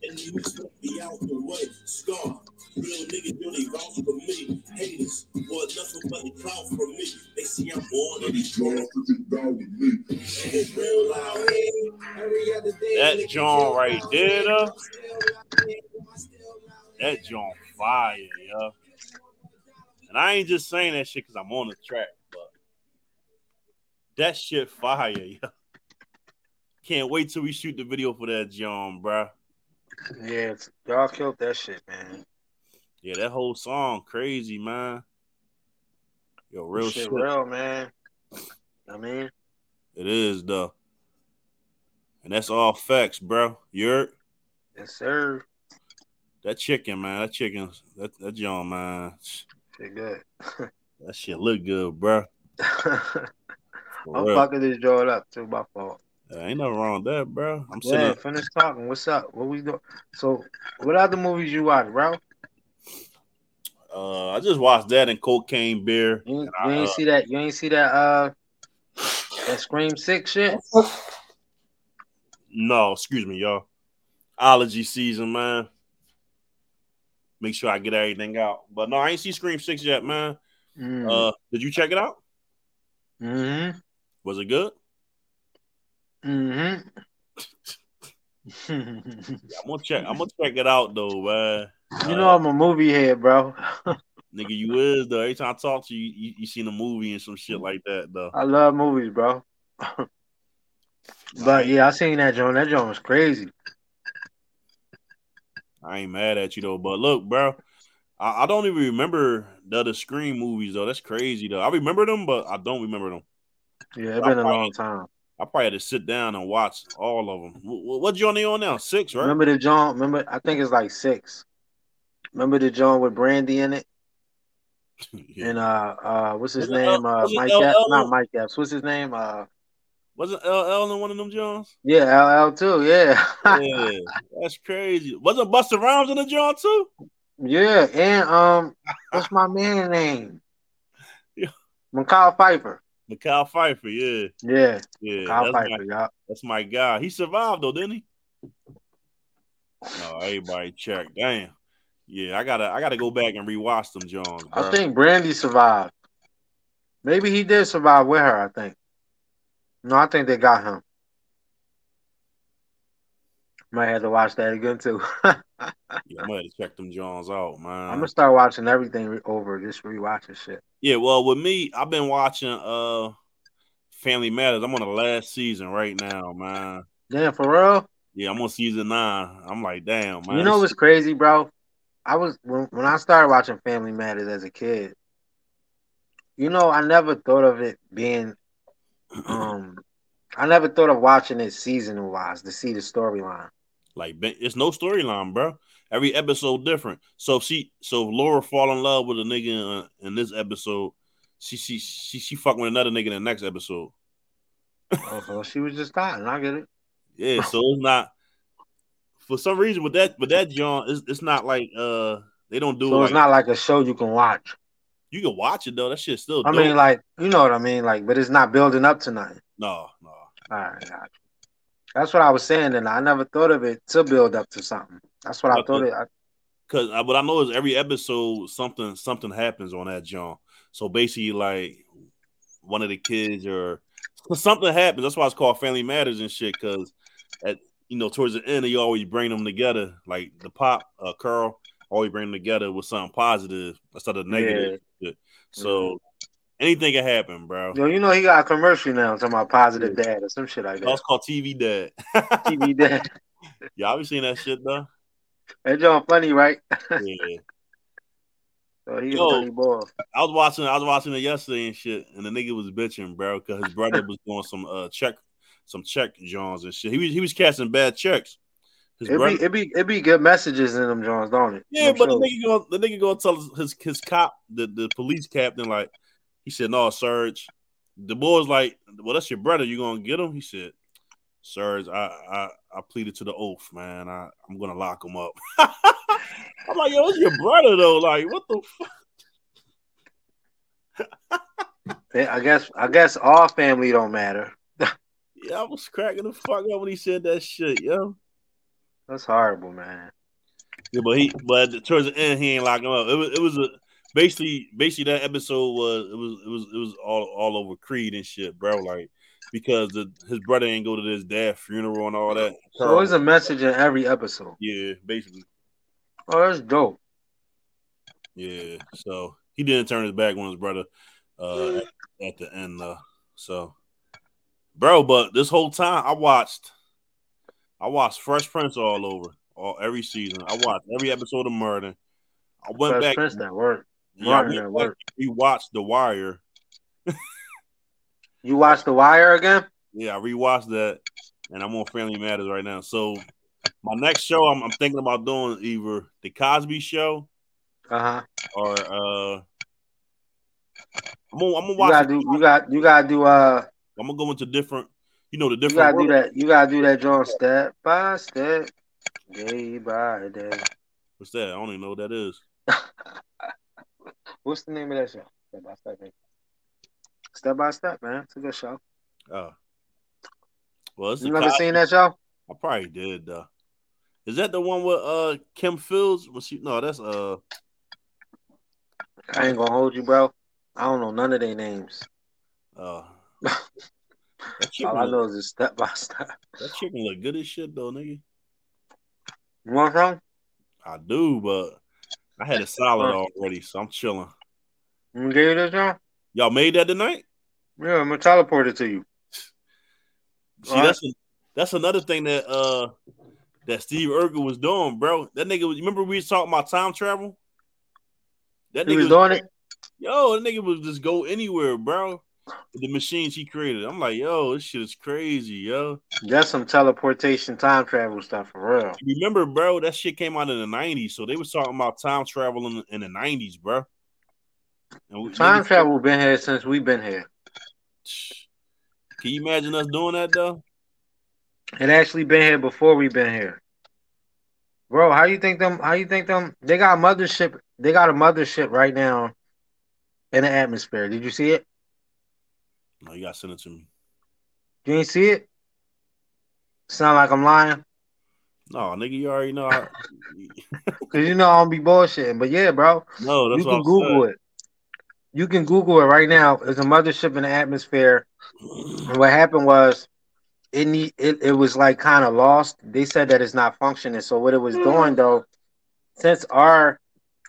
And you be out the way. Scar. Real niggas really vouch for me. Haters want nothing but the clout from me. They see I'm born in these drawers. That John right there, though. That John fire, yo. And I ain't just saying that shit because I'm on the track, but that shit fire, yo. Can't wait till we shoot the video for that John, bro. Yeah, y'all killed that shit, man. Yeah, that whole song crazy, man. Yo, real shit, shit. real, man. I mean, it is though, and that's all facts, bro. You're yes, sir. That chicken, man. That chicken. That that John, man. Shit good. that shit look good, bro. I'm real. fucking this joint up too. My fault. Yeah, ain't nothing wrong with that, bro. I'm yeah, sitting. Finish talking. What's up? What we doing? So, what other movies you watch, bro? Uh, I just watched that and Cocaine Bear. You, you I, ain't uh, see that? You ain't see that? Uh, that Scream Six shit. No, excuse me, y'all. Allergy season, man. Make sure I get everything out. But no, I ain't see Scream Six yet, man. Mm. Uh, did you check it out? Mm-hmm. Was it good? Mm-hmm. I'm gonna check. I'm gonna check it out though, man. You know I'm a movie head, bro. nigga, you is though. Every time I talk to you, you, you seen a movie and some shit like that though. I love movies, bro. but yeah, I seen that John. That John was crazy. I ain't mad at you though, but look, bro, I, I don't even remember the other Scream movies though. That's crazy though. I remember them, but I don't remember them. Yeah, it's been a long time. I probably had to sit down and watch all of them. What, what joint on now? Six, right? Remember the John? Remember, I think it's like six. Remember the John with Brandy in it? yeah. And uh, uh, what's his was name? It, uh, Mike Epps, not Mike Epps. What's his name? Uh, wasn't LL in one of them Johns? Yeah, LL too. Yeah. yeah, that's crazy. Wasn't Busta Rhymes in the John too? Yeah, and um, what's my man name? Yeah. Mekhi Phifer. Mekhi Phifer, yeah. Yeah. Yeah. Mekhi that's Phifer, my, yeah. That's my guy. He survived though, didn't he? No, everybody check. Damn. Yeah, I gotta I gotta go back and rewatch them Jones. I think Brandy survived. Maybe he did survive with her, I think. No, I think they got him. Might have to watch that again too. yeah, I might have to check them Jones out, man. I'm gonna start watching everything over, just rewatching shit. Yeah, well, with me, I've been watching uh Family Matters. I'm on the last season right now, man. Damn, for real? Yeah, I'm on season nine. I'm like, damn, man. You know what's crazy, bro? I was when, when I started watching Family Matters as a kid. You know, I never thought of it being. Um, I never thought of watching it season wise to see the storyline. Like it's no storyline, bro. Every episode different. So if she, so if Laura fall in love with a nigga in, uh, in this episode, she she she she fucking with another nigga in the next episode. oh, so she was just dying. I get it. Yeah, so it's not for some reason with that with that John, it's, it's not like uh they don't do. So it's not like a show you can watch. You can watch it though. That shit still. I dope. mean, like you know what I mean, like, but it's not building up tonight. No, no. All right, that's what I was saying, and I never thought of it to build up to something. That's what I thought it. Because what I know is every episode something something happens on that John. So basically, like one of the kids or something happens. That's why it's called Family Matters and shit. Because at you know, towards the end, he always bring them together. Like the pop, uh, Carl always bring them together with something positive instead of negative. So mm-hmm. anything can happen, bro. Yo, you know he got a commercial now talking about positive yeah. dad or some shit like that. That's called TV Dad. TV Dad. Y'all be seeing that shit though. That John funny, right? yeah. So he's Yo, a funny boy. I was watching. I was watching it yesterday and shit, and the nigga was bitching, bro, because his brother was doing some uh check, some check Johns and shit. He was he was casting bad checks. His it be it be it be good messages in them Johns, don't it? Yeah, but the nigga go the nigga go tell his his cop the the police captain like he said no Serge. The boy's like, well that's your brother. You gonna get him? He said, Serge, I I I pleaded to the oath, man. I I'm gonna lock him up. I'm like, yo, it's your brother though. Like, what the fuck? I guess I guess all family don't matter. yeah, I was cracking the fuck up when he said that shit, yo. That's horrible, man. Yeah, but he but towards the end he ain't locking up. It was it was a basically basically that episode was it was it was it was all all over Creed and shit, bro. Like because the, his brother ain't go to his dad's funeral and all that. So there's a message in every episode. Yeah, basically. Oh, that's dope. Yeah, so he didn't turn his back on his brother uh, at, at the end, though. So, bro, but this whole time I watched I watched Fresh Prince all over, all every season. I watched every episode of Murder. I went Fresh back. Prince that work. Yeah, that work. We watched The Wire. you watched The Wire again? Yeah, I rewatched that, and I'm on Family Matters right now. So my next show, I'm, I'm thinking about doing either The Cosby Show, uh huh, or uh, I'm gonna, I'm gonna watch. You gotta do. You got. You gotta do. Uh, I'm gonna go into different you know the different. You gotta do that. You gotta do that, John. Step by step, day by day. What's that? I don't even know what that is. What's the name of that show? Step by step. Man. Step by step, man. It's a good show. Oh. Well, you never seen that show? I probably did. though. Is that the one with uh Kim Fields? Was she? No, that's uh. I ain't gonna hold you, bro. I don't know none of their names. Oh. All I know is it's step by step. That chicken look good as shit though, nigga. You want some? I do, but I had a salad already, so I'm chilling. You gave this, John? Y'all made that tonight? Yeah, I'm gonna teleport it to you. See, All that's right. a, that's another thing that uh that Steve Urkel was doing, bro. That nigga was remember we was talking about time travel? That he nigga was doing it. Yo, that nigga was just go anywhere, bro the machines he created. I'm like, yo, this shit is crazy, yo. That's some teleportation time travel stuff for real. Remember, bro, that shit came out in the 90s. So they was talking about time travel in, in the 90s, bro. We, time travel been here since we've been here. Can you imagine us doing that though? It actually been here before we've been here. Bro, how you think them how you think them they got a mothership they got a mothership right now in the atmosphere. Did you see it? No, you gotta send it to me. You ain't see it? Sound like I'm lying? No, nigga, you already know. Cause you know I don't be bullshitting. But yeah, bro. No, you can Google it. You can Google it right now. There's a mothership in the atmosphere. And what happened was it need, it, it was like kind of lost. They said that it's not functioning. So what it was doing though, since our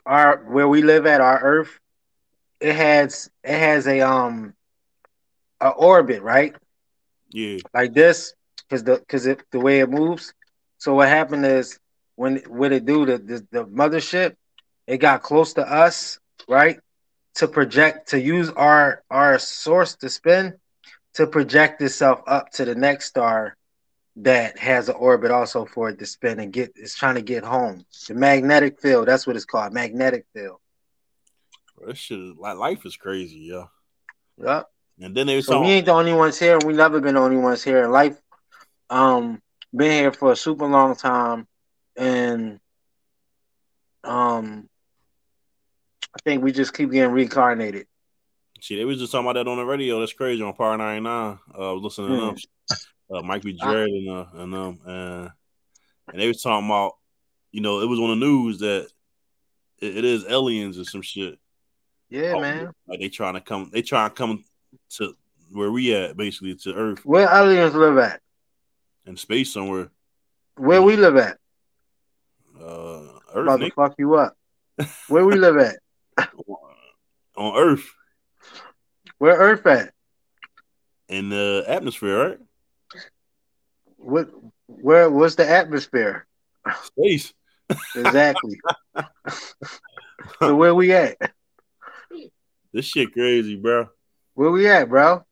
our where we live at our Earth, it has it has a um a orbit, right? Yeah. Like this, because the because it the way it moves. So what happened is when what it do the, the the mothership, it got close to us, right? To project to use our our source to spin to project itself up to the next star that has an orbit also for it to spin and get it's trying to get home. The magnetic field, that's what it's called, magnetic field. This shit like life is crazy, yeah. Yep. And then they so we ain't the only ones here. We never been the only ones here. Life, um, been here for a super long time, and um, I think we just keep getting reincarnated. See, they was just talking about that on the radio. That's crazy on Power 99. Uh, I was listening mm. to them. Uh, Mike B. Jared and uh, and um and and they was talking about, you know, it was on the news that it, it is aliens or some shit. Yeah, oh, man. Like they trying to come, they trying to come to where we at, basically to Earth. Where aliens live at? In space somewhere. Where we live at? Uh, Earth, About to fuck you up. Where we live at? on Earth Where Earth at? in the atmosphere, right? What? Where? What's the atmosphere? Space. Exactly. so where we at? This shit crazy, bro. Where we at, bro?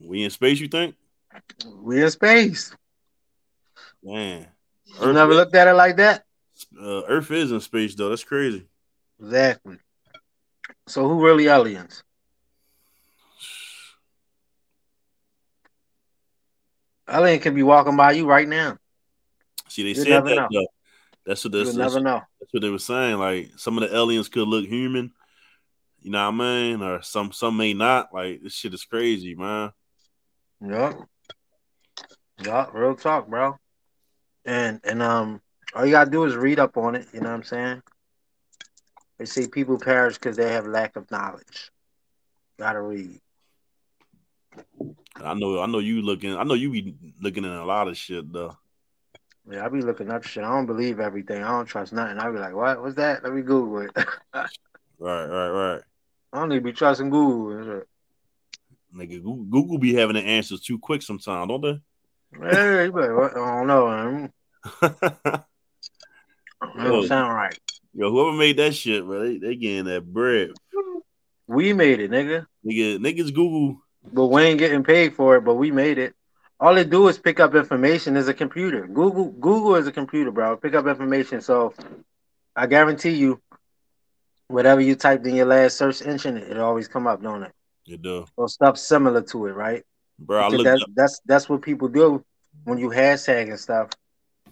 We in space, you think? We in space. Man, You never looked at it like that? uh, Earth is in space though. That's crazy. Exactly. So who really aliens? Alien could be walking by you right now. See, they You said that. That's what that's, You'll that's, never know. that's what they were saying. Like some of the aliens could look human. You know what I mean? Or some some may not. Like this shit is crazy, man. Yup. Yup, real talk, bro. And and um all you gotta do is read up on it, you know what I'm saying? They say people perish because they have lack of knowledge. Gotta read. I know I know you looking I know you be looking at a lot of shit though. Yeah, I be looking up shit. I don't believe everything. I don't trust nothing. I be like, what? What's that? Let me Google it. Right, right, right. I don't even be trusting Google. Nigga, Google, Google be having the answers too quick sometimes, don't they? Hey, you better, what? I don't know. Man. That don't sound right. Yo, whoever made that shit, bro, they, they getting that bread. We made it, nigga. Nigga, niggas Google. But we ain't getting paid for it, but we made it. All they do is pick up information is a computer. Google Google is a computer, bro. Pick up information. So I guarantee you, whatever you typed in your last search engine, it always come up, don't it? You do. Or stuff similar to it, right? Bro, that's, that's that's what people do when you hashtag and stuff,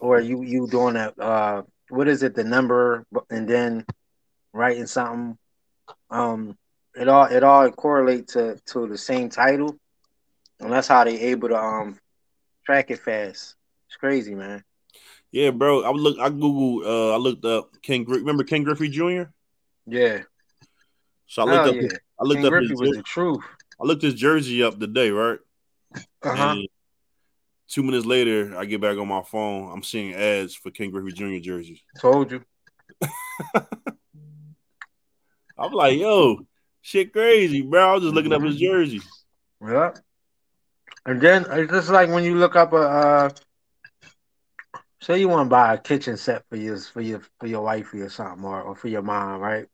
or you you doing that. Uh, what is it? The number and then writing something. Um, it all it all correlate to to the same title, and that's how they able to um track it fast. It's crazy, man. Yeah, bro. I look. I Google. Uh, I looked up Ken. Remember Ken Griffey Jr. Yeah, So I looked Hell up. yeah. His, I looked King up. Griffey His, was the truth. I looked his jersey up today, right? Uh huh. And two minutes later, I get back on my phone. I'm seeing ads for Ken Griffey Jr. jerseys. Told you. I'm like, yo, shit, crazy, bro. I was just looking up his Mm-hmm. jersey. Yeah. And then it's just like when you look up a uh say you want to buy a kitchen set for your for your for your wifey or something or, or for your mom, right?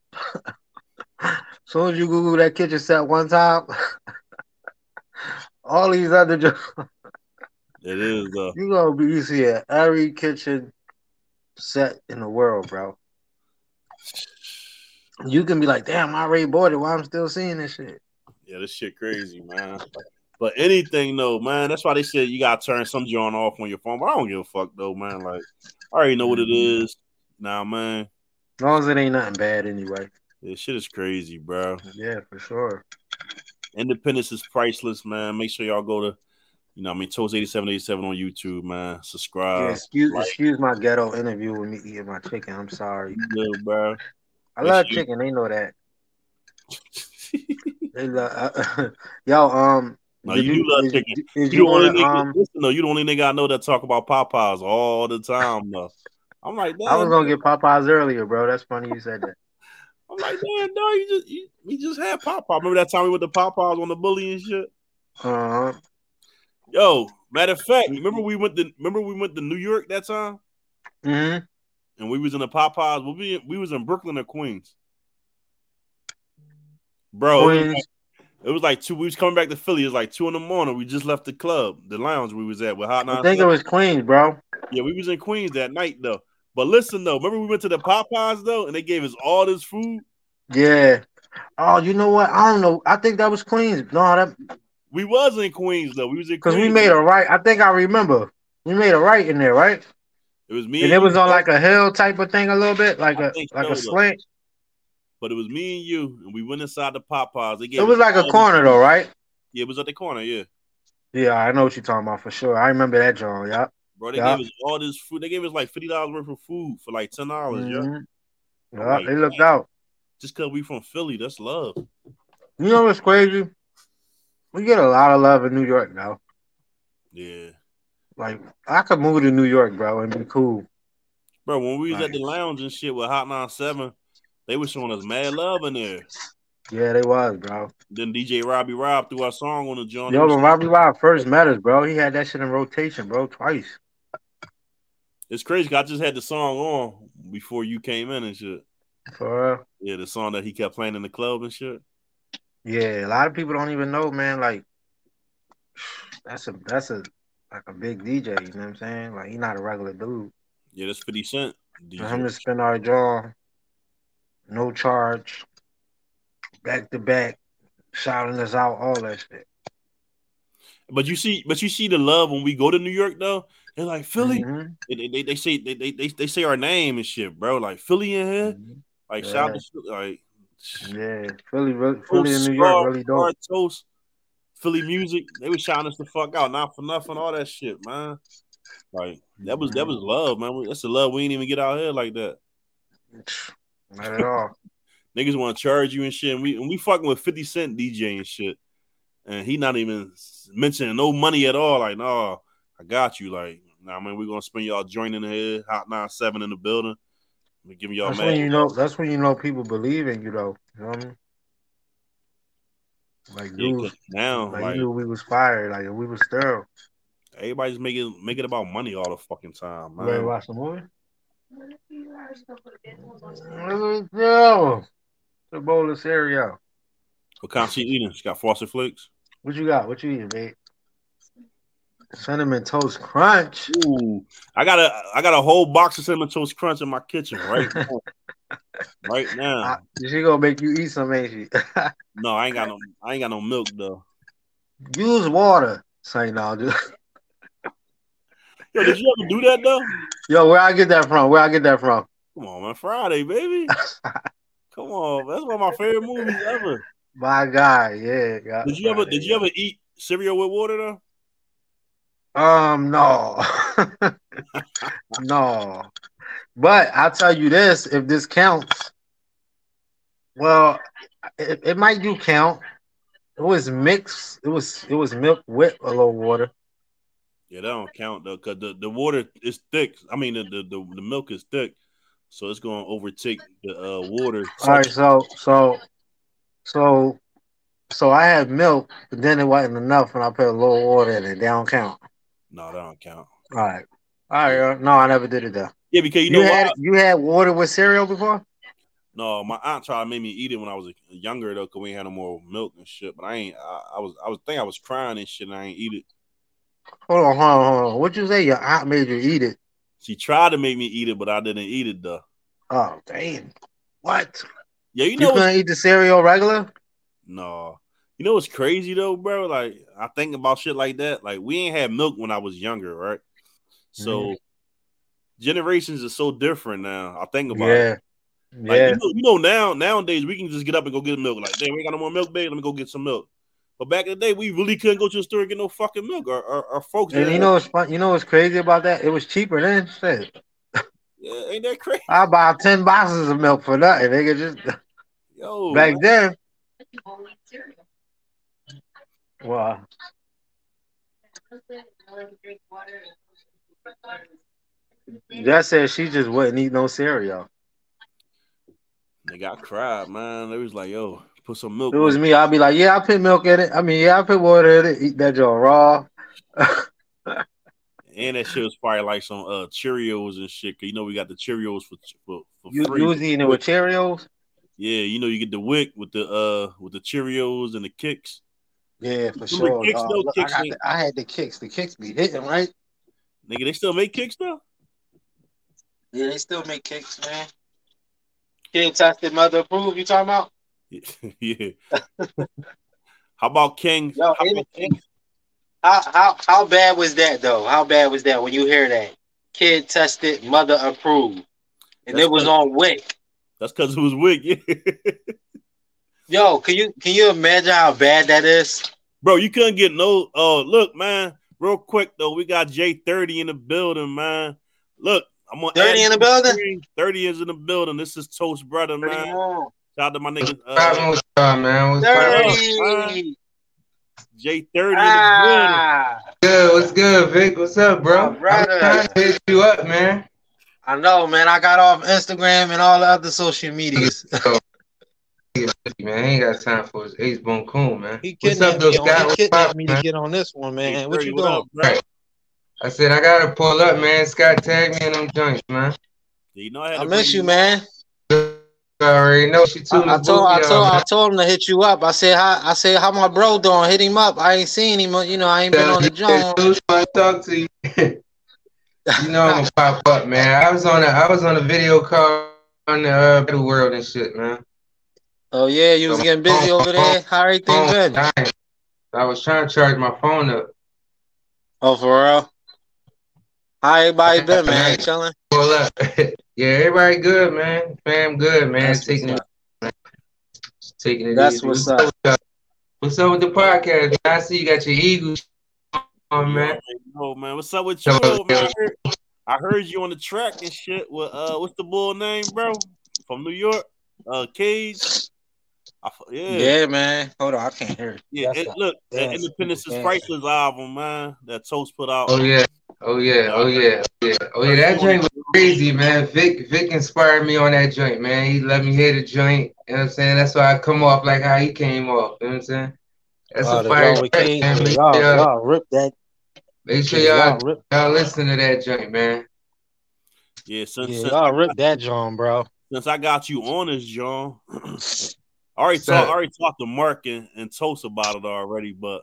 soon as you Google that kitchen set one time, all these other jobs It is. Uh, you gonna be you see at every kitchen set in the world, bro. You can be like, damn, I already bought it. Why I'm still seeing this shit? yeah, this shit crazy, man. But anything though, man. That's why they said you gotta turn some joint off on your phone. But I don't give a fuck though, man. Like, I already know what it is. Now, man, As long as it ain't nothing bad anyway. this shit is crazy, bro. Yeah, for sure. Independence is priceless, man. Make sure y'all go to, you know, I mean, Toast eighty seven eighty seven on YouTube, man. Yeah, Subscribe, excuse like- excuse my ghetto interview with me eating my chicken. I'm sorry. You good, bro. I love sure- chicken. They know that. They love, uh, yo, um. No, you do love chicken. Did You you the only want nigga, um? listen though, you the only nigga I know that talk about Popeyes all the time though. I'm like, I was gonna get Popeyes earlier, bro. That's funny you said that. I'm like, damn, no, you just you, we just had Popeyes. Remember that time we went to Popeyes on the bully and shit? Uh huh. Yo, matter of fact, remember we went to remember we went to New York that time Mm-hmm. and we was in the Popeyes. We we, we was in Brooklyn or Queens, bro. It was, Queens. like, it was like two. We was coming back to Philly. It was like two in the morning. We just left the club, the lounge we was at with Hot I Nine. think it was Queens, bro. Yeah, we was in Queens that night though. But listen though, remember we went to the Popeyes though, and they gave us all this food. Yeah. Oh, you know what? I don't know. I think that was Queens. No, that We was in Queens though. We was in because we made a right. I think I remember. We made a right in there, right? It was me, And it was on like a hill type of thing, a little bit, like I a like so, a though. slant. but it was me and you, and we went inside the Popeyes. They gave It was like a corner food. though, right? Yeah, it was at the corner. Yeah, Yeah, I know what you're talking about for sure. I remember that, John. Yeah. Bro. They Yeah. gave us all this food. They gave us like fifty dollars worth of food for like ten dollars. Yeah, Mhm. Yeah, like, they looked man. out. just cause we from Philly, that's love. You know what's crazy? We get a lot of love in New York now. Yeah, like I could move to New York, bro, and be cool. Bro, when we was at the lounge and shit with Hot 97, they was showing us mad love in there. Yeah, they was, bro. Then DJ Robbie Rob threw our song on the joint. Yo, when Robbie Rob first met us, bro, he had that shit in rotation, bro, twice. It's crazy. I just had the song on before you came in and shit. For real? Yeah, the song that he kept playing in the club and shit. Yeah, a lot of people don't even know, man. Like, that's a that's a like a big DJ. You know what I'm saying? Like, he's not a regular dude. Yeah, that's Fifty Cent. DJ. For him to spend our jaw, no charge, back to back, shouting us out, all that shit. But you see, but you see the love when we go to New York though. They're like Philly. Mm-hmm. They, they, they, say they, they, they say our name and shit, bro. Like Philly in here. Mm-hmm. Like yeah. shout to like yeah, Philly, Philly in New York, really dope. Toast, Philly music. They was shouting us the fuck out, not for nothing, all that shit, man. Like that was that was love, man. That's the love we didn't even get out here like that. Not at all. Niggas want to charge you and shit. And we and we fucking with 50 Cent DJ and shit. And he not even mentioning no money at all. Like, no, I got you. Like, nah, mean, we're gonna spend y'all joining the head, hot nine seven in the building. We give y'all that's when you know that's when you know people believe in you though. You know what I mean? Like yeah, dude, now like, like, you we was fired, like we was sterile. Everybody's making making about money all the fucking time, man. Ready to watch the movie? Yo, the bowl of cereal. What kind she eating? She got frosted flakes. What you got? What you eating, babe? Cinnamon toast crunch. Ooh, I got a I got a whole box of cinnamon toast crunch in my kitchen right now. right now. She gonna make you eat some, ain't she? no, I ain't got no I ain't got no milk though. Use water. Say no, dude. Yo, did you ever do that though? Yo, where I get that from? Where I get that from? Come on, man. Friday, baby. Come on, that's one of my favorite movies ever. My guy, yeah. God, did you ever did you ever eat cereal with water though? Um, no, no. But I'll tell you this: if this counts, well, it, it might do count. It was mixed. It was it was milk with a little water. Yeah, that don't count though, cause the, the water is thick. I mean, the, the, the, the milk is thick, so it's going to overtake the uh, water. All right, so so so so I had milk, but then it wasn't enough, and I put a little water in it. They don't count. No, that don't count. All right, all right. No, I never did it though. Yeah, because you, you know had you had water with cereal before. No, my aunt tried to make me eat it when I was younger though, cause we ain't had no more milk and shit. But I ain't. I, I was. I was think I was crying and shit, and I ain't eat it. Hold on, hold on, hold on. What you say? Your aunt made you eat it? She tried to make me eat it, but I didn't eat it though. Oh damn! What? Yeah, you know, you couldn't eat the cereal regular. No, you know what's crazy though, bro? Like I think about shit like that. Like we ain't had milk when I was younger, right? So mm. generations are so different now. I think about yeah. it. Like, yeah. You know, you know, now nowadays we can just get up and go get milk. Like, damn, we ain't got no more milk, babe. Let me go get some milk. But back in the day, we really couldn't go to the store and get no fucking milk. Our, our, our folks. And you know what's fun? You know what's crazy about that? It was cheaper then. Shit. Yeah, ain't that crazy? I buy ten boxes of milk for nothing. They could just. Yo. Back man. then. Wow. That said she just wouldn't eat no cereal. They got cried, man. They was like, yo, put some milk. It was me. I'd be like, yeah, I put milk in it. I mean, yeah, I put water in it. Eat that joint raw. and that shit was probably like some uh Cheerios and shit. Cause you know we got the Cheerios for for, for you, free. You was eating it with Cheerios. Yeah, you know you get the WIC with the uh with the Cheerios and the Kix. Yeah, for sure. Kix, look, Kix I, the, I, had the Kix. The Kix be hitting right. Nigga, they still make Kix though. Yeah, they still make Kix, man. King tested mother approved. You talking about? yeah. how about King? Yo, how, about King? how, how how bad was that though? How bad was that when you hear that kid tested, mother approved, and that's it was on WIC? That's because it was WIC. Yeah. Yo, can you can you imagine how bad that is? Bro, you couldn't get no. Oh, uh, look, man. Real quick though, we got J thirty in the building, man. Look, I'm on 30 in the building. 30 is in the building. This is Toast Brother, man. Shout out to my nigga. Uh, What's up, man? 30. J thirty. Ah, good. What's good, Vic? What's up, bro? I'm trying to hit you up, man. I know, man. I got off Instagram and all the other social medias. Man, I ain't got time for his ace bone coon, man. He What's up, though, Scott? He kidnapped me to get on this one, man. What you doing, bro? I said I gotta pull up, man. Scott tagged me in them joints, man. You know I, I miss you, man. I already know she too. I, I told I told I told him to hit you up. I said how I said how my bro doing. Hit him up. I ain't seen him. You know I ain't been on the joint. I talk to you. you know I'm gonna pop up, man. I was on a I was on a video call on the uh, world and shit, man. Oh yeah, you was getting busy over there. How everything been? I was trying to charge my phone up. Oh, for real? How everybody been, man? Chilling. Pull up. yeah, everybody good, man. Fam, good, man. That's taking it, taking it. That's easy. what's up. What's up with the podcast? I see you got your Eagles on, man. Oh man, what's up with you, man? I heard, I heard you on the track and shit. With uh, what's the bull name, bro? From New York, uh, Cage. Yeah. yeah, man. Hold on, I can't hear. Yeah, it, look, Independence is Priceless album, man. That Toast put out. Oh yeah, oh yeah, oh yeah, oh yeah, oh yeah. That joint was crazy, man. Vic, Vic inspired me on that joint, man. He let me hear the joint. You know what I'm saying? That's why I come off like how he came off. You know what I'm saying? That's oh, a fire track, man. Make y'all, sure, y'all rip that. Make sure y'all, y'all, y'all listen to that joint, man. Yeah, since, yeah, y'all rip that joint, bro. Since I got you on this, John. I already talked. already talked to Mark and, and Toast about it already. But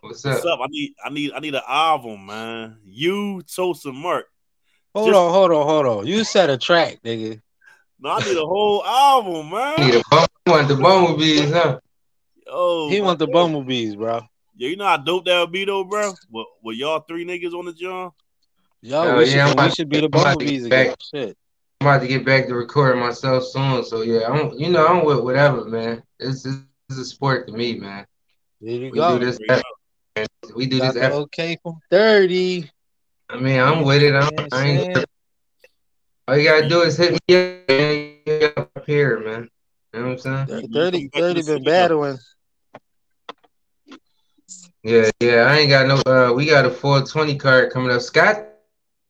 what's up? what's up? I need I need I need an album, man. You, Toast, and Mark. Hold Just, on, hold on, hold on. You said a track, nigga. No, I need a whole album, man. Need a bum- want the bumblebees, huh? Oh, he want the bumblebees, bro. Yeah, you know how dope that would be, though, bro. With, with y'all three niggas on the job. Yo, we, yeah, should, we should be the bumblebees again. Shit. I'm about to get back to recording myself soon. So yeah, I'm you know I'm with whatever, man. It's this is a sport to me, man. There you we go. Do this effort, we do this. Okay, from thirty. I mean, I'm with it. I'm, I ain't. All you gotta do is hit me up here, man. You know what I'm saying? 30, 30 been battling. Yeah, yeah. I ain't got no. Uh, we got a 420 card coming up. Scott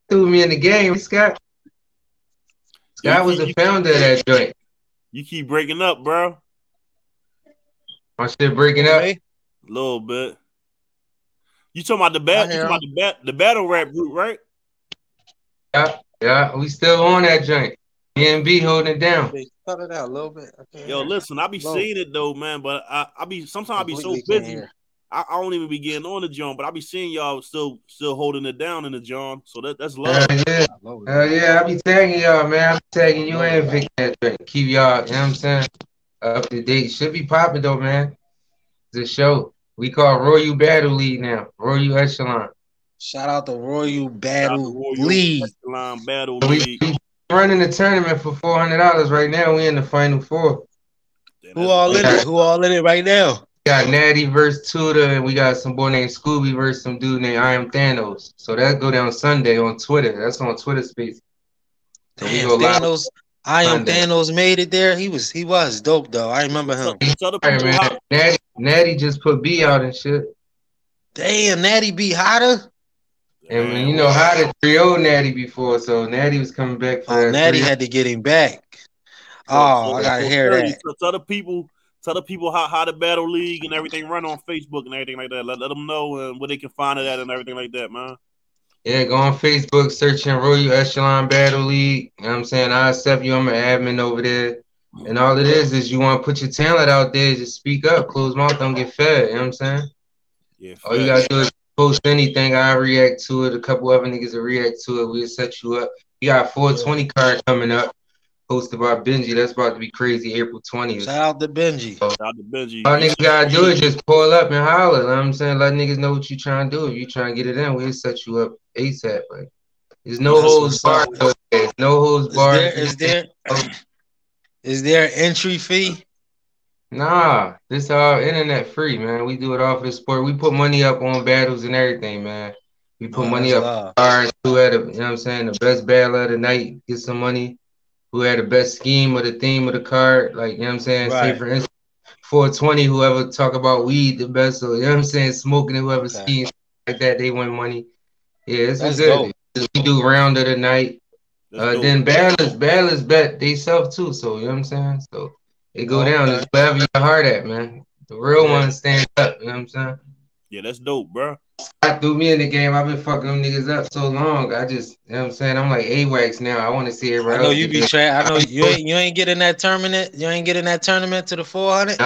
threw me in the game. Scott. Scott was the founder of that joint. You keep breaking up, bro. My shit breaking up. A little bit. You talking about the bat? You talking about the bat? The battle rap group, right? Yeah, yeah. We still on that joint. B holding it down. Cut it out a little bit. Yo, listen, I be seeing it though, man. But I, I be sometimes I be so busy. I, I, don't even be getting on the John, but I be seeing y'all still still holding it down in the John. So that that's love. Hell yeah, Hell yeah. I be tagging y'all, man. I be tagging you and Vic that Keep y'all, you know what I'm saying, up to date. Should be popping though, man. It's a show. We call Royal Battle League now. Royal Echelon. Shout out to Royal Battle Royal League. Echelon Battle League. We, running the tournament for four hundred dollars right now. We in the final four. Who all in it? Who all in it right now? Got Natty versus Tudor, and we got some boy named Scooby versus some dude named I am Thanos. So that go down Sunday on Twitter. That's on Twitter Space. So Damn, Thanos, I am Sunday. Thanos made it there. He was he was dope though. I remember him. So, right, man. Natty, Natty just put B out and shit. Damn, Natty be hotter. And you know how to trio Natty before, so Natty was coming back for oh, Natty had to get him back. Oh, I gotta hear that. So other people tell the people how, how the battle league and everything run on Facebook and everything like that. Let, let them know and where they can find it at and everything like that, man. Yeah, go on Facebook, search searching Royal Echelon Battle League. You know what I'm saying? I accept you. I'm an admin over there. And all it is is you want to put your talent out there, just speak up. Close mouth, don't get fed. You know what I'm saying? Yeah. All you gotta do is post anything. I react to it. A couple other niggas will react to it. We'll set you up. You got 420 card coming up hosted by Benji. That's about to be crazy. April 20th. Shout out to Benji. So, Shout out to Benji. All niggas gotta do is just pull up and holler. You know what I'm saying? Let niggas know what you trying to do. If you trying to get it in, we'll set you up ASAP. Like, there's no holds barred. There's no holds barred. Is there, is there, is there an entry fee? Nah, this all internet free, man. We do it off as sport. We put money up on battles and everything, man. We put oh, money up cars, who had a, you know what I'm saying, the best battle of the night, get some money who had the best scheme or the theme of the card. Like, you know what I'm saying? Right. Say for instance, 420, whoever talk about weed the best. So you know what I'm saying, smoking whoever Okay. schemes like that, they win money. Yeah, it's a That's good. We do round of the night. Uh, then battlers, battlers bet they self too. So you know what I'm saying. So it go Okay. down. It's wherever your heart at, man. The real Yeah. ones stand up. You know what I'm saying. Yeah, that's dope, bro. I threw me in the game. I've been fucking them niggas up so long. I just, you know what I'm saying? I'm like AWACS now. I want to see I everybody know else you be it. tra- I know you ain't you ain't getting that tournament. You ain't getting that tournament to the 400.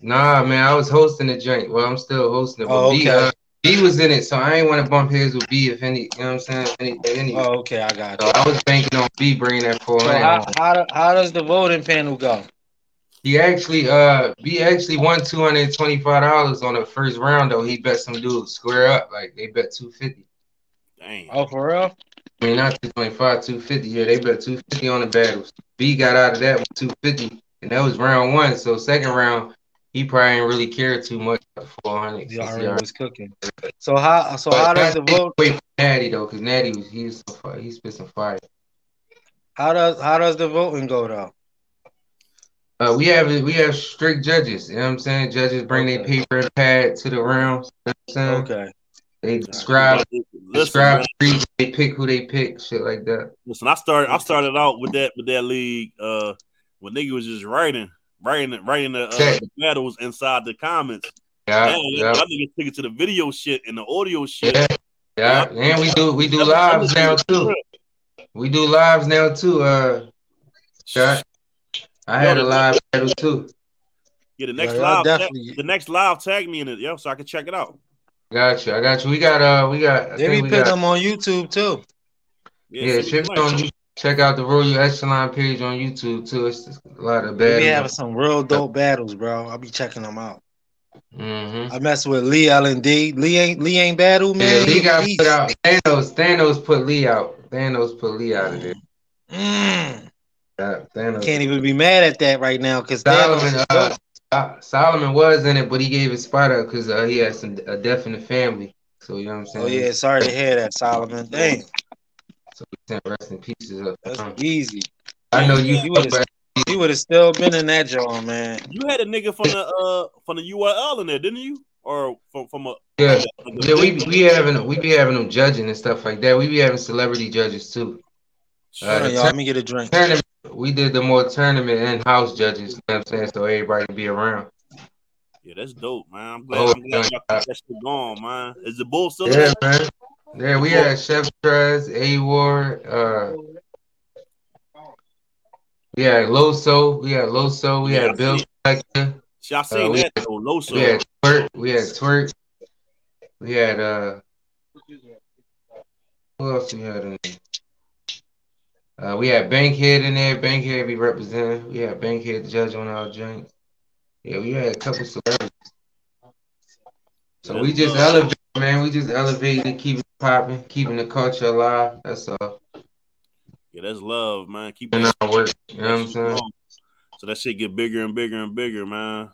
Nah, man, I was hosting the joint. Well, I'm still hosting it. But Oh, B, okay. uh, B was in it, so I ain't want to bump heads with B if any, you know what I'm saying? If anything, anyway. Oh, okay, I got So. I was banking on B bringing that So 400 how how, how does the voting panel go? He actually, uh, B actually won two hundred and twenty-five dollars on the first round though. He bet some dudes square up, like they bet two fifty. Dang. Oh, for real? I mean, not two twenty-five, two fifty. Yeah, they bet two fifty on the battles. B got out of that with two fifty, and that was round one. So second round, he probably didn't really care too much about four hundred. You already was cooking. So how so how does the vote Wait for Natty though, because Natty was he was some. He spit some fire. how does how does the voting go though? Uh, we have we have strict judges. You know what I'm saying? Judges bring their paper and pad to the rounds. You know what I'm saying? Okay. They describe Listen, describe man, streets, they pick who they pick, shit like that. listen, I started I started out with that with that league uh when nigga was just writing, writing writing the uh, Check. battles inside the comments. Yeah, Man, yeah, that nigga took it to the video shit and the audio shit. yeah, yeah. And we do we do That- that lives now too. We do lives now too. Uh, Scott, I had a live battle too. Yeah, the next Yeah, y'all live, tag, definitely- the next live, tag me in it, yo, so I can check it out. Got you. I got you. We got uh, we got. I They be putting them on YouTube too. Yeah, send me check the on you. Check out the Royal Echelon page on YouTube too. It's just a lot of They bad. be having some real dope battles, bro. I'll be checking them out. Mm-hmm. I mess with Lee L and D. Lee ain't Lee ain't battle, man. Yeah, Lee He got a beast. put out. Thanos, Thanos put Lee out. Thanos put Lee out of there. Mm. Yeah, Thanos. Can't even be mad at that right now because Solomon, uh, uh, Solomon was in it, but he gave his spot up because uh, he had some a death in the family. So you know what I'm saying? Oh yeah, sorry to hear that, Solomon. Dang, So we sent rest in pieces up. that's Um, easy. I know you. He would've- He would have still been in that joint, man. You had a nigga from the uh from the URL in there, didn't you? Or from from a yeah, like a- yeah, we we having we be having them judging and stuff like that. We be having celebrity judges too. Hold Uh, on, the y'all. Let me get a drink. Tournament, we did the more tournament and house judges. You know what I'm saying? So everybody be around. Yeah, that's dope, man. I'm glad, Oh, I'm glad y'all kept that shit going, man. Is the bull still Yeah, there? man. Yeah, we had Chef Trez, A Ward, uh, we had Loso, we had Loso, we Yeah, had Bill. Spector, See, I seen Uh, we- that though, Loso. we had Twerk, we had Twerk, we had uh, who else we had in there? Uh, we had Bankhead in there. Bankhead be representing. We had Bankhead the judge on our joint. Yeah, we had a couple celebrities. So we just elevate, man. We just elevating, keep it popping, keeping the culture alive. That's all. Yeah, that's love, man. Keep And that, our work. You know what I'm saying? So that shit get bigger and bigger and bigger, man.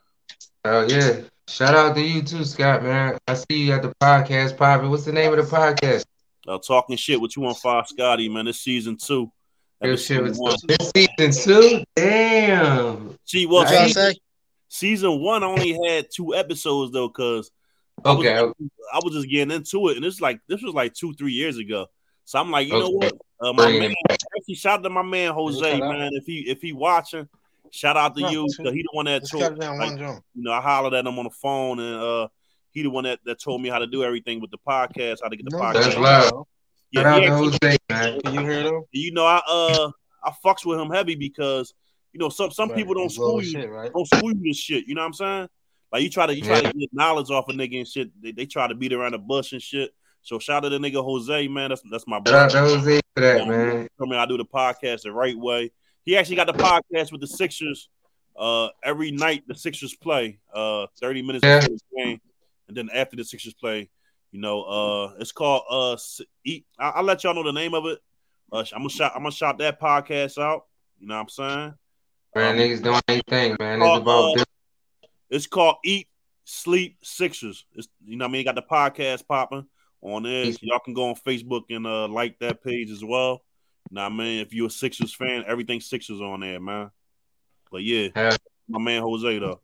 Oh yeah. Shout out to you too, Scott, man. I see you at the podcast popping. What's the name of the podcast? Uh, talking shit with 215Scotty, man. It's season two. Real shit episode this season two. Damn. See, well, season, season one only had two episodes though, cause Okay. I was just getting into it, and it's like this was like two, three years ago. So I'm like, you know what? Uh, my Bring man, actually, shout out to my man Jose, man. If he if he watching, shout out to No, you. 'cause he the one that Let's told, cut it down like, you know, I hollered at him on the phone, and uh, he the one that, that told me how to do everything with the podcast, how to get the No, podcast. That's love. Yeah, Shout out to Jose, man. Can you hear them? you know, I uh I fucks with him heavy because you know some some Right, people don't he's school you shit, right? don't school you this shit. You know what I'm saying? Like you try to you try to get knowledge off a nigga and shit. They, they try to beat around the bush and shit. So shout out to the nigga Jose, man. That's that's my Shout out brother. to Jose for that, man. Tell me I do the podcast the right way. He actually got the podcast with the Sixers. Uh, every night the Sixers play. Uh, thirty minutes Yeah. before the game, and then after the Sixers play, you know, uh, it's called uh, I- I'll let y'all know the name of it. Uh, I'm gonna shout. I'm gonna shout that podcast out. You know what I'm saying? Man, Um, niggas doing anything, man. It's about uh, It's called Eat, Sleep, Sixers. It's you know what I mean. Got the podcast popping on there. Easy. Y'all can go on Facebook and uh like that page as well. You know what I mean? If you're a Sixers fan, everything Sixers on there, man. But yeah, Yeah. my man Jose though.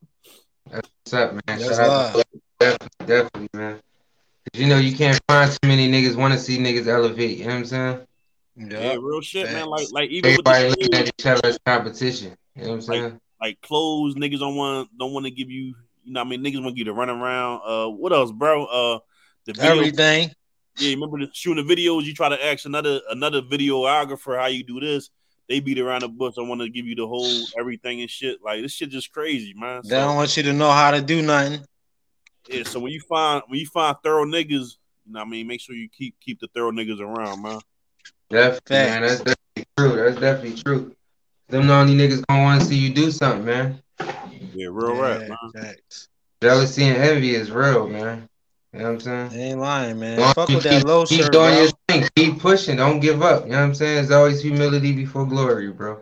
That's what's up, man. That's Shout love. out definitely, definitely, man. Cause you know you can't find too many niggas want to see niggas elevate. You know what I'm saying? Yep. Yeah, real shit, man. Like, like even everybody looking at each other as competition. You know what I'm saying? Like, like clothes, niggas don't want don't want to give you. You know, what I mean, niggas want you to run around. Uh, what else, bro? Uh, the video, everything. Yeah, remember the, shooting the videos? You try to ask another another videographer how you do this. They beat around the bush. I want to give you the whole everything and shit. Like this shit just crazy, man. They so, don't want you to know how to do nothing. Yeah, so when you find when you find thorough niggas, you know what I mean, make sure you keep keep the thorough niggas around, man. Definitely, man. That's definitely true. That's definitely true. Them the only niggas gonna want to see you do something, man. Yeah, real yeah, rap, man. Facts. Jealousy and envy is real, man. You know what I'm saying? They ain't lying, man. Fuck with keep, that low keep shirt, doing bro. your thing. Keep pushing. Don't give up. You know what I'm saying? It's always humility before glory, bro.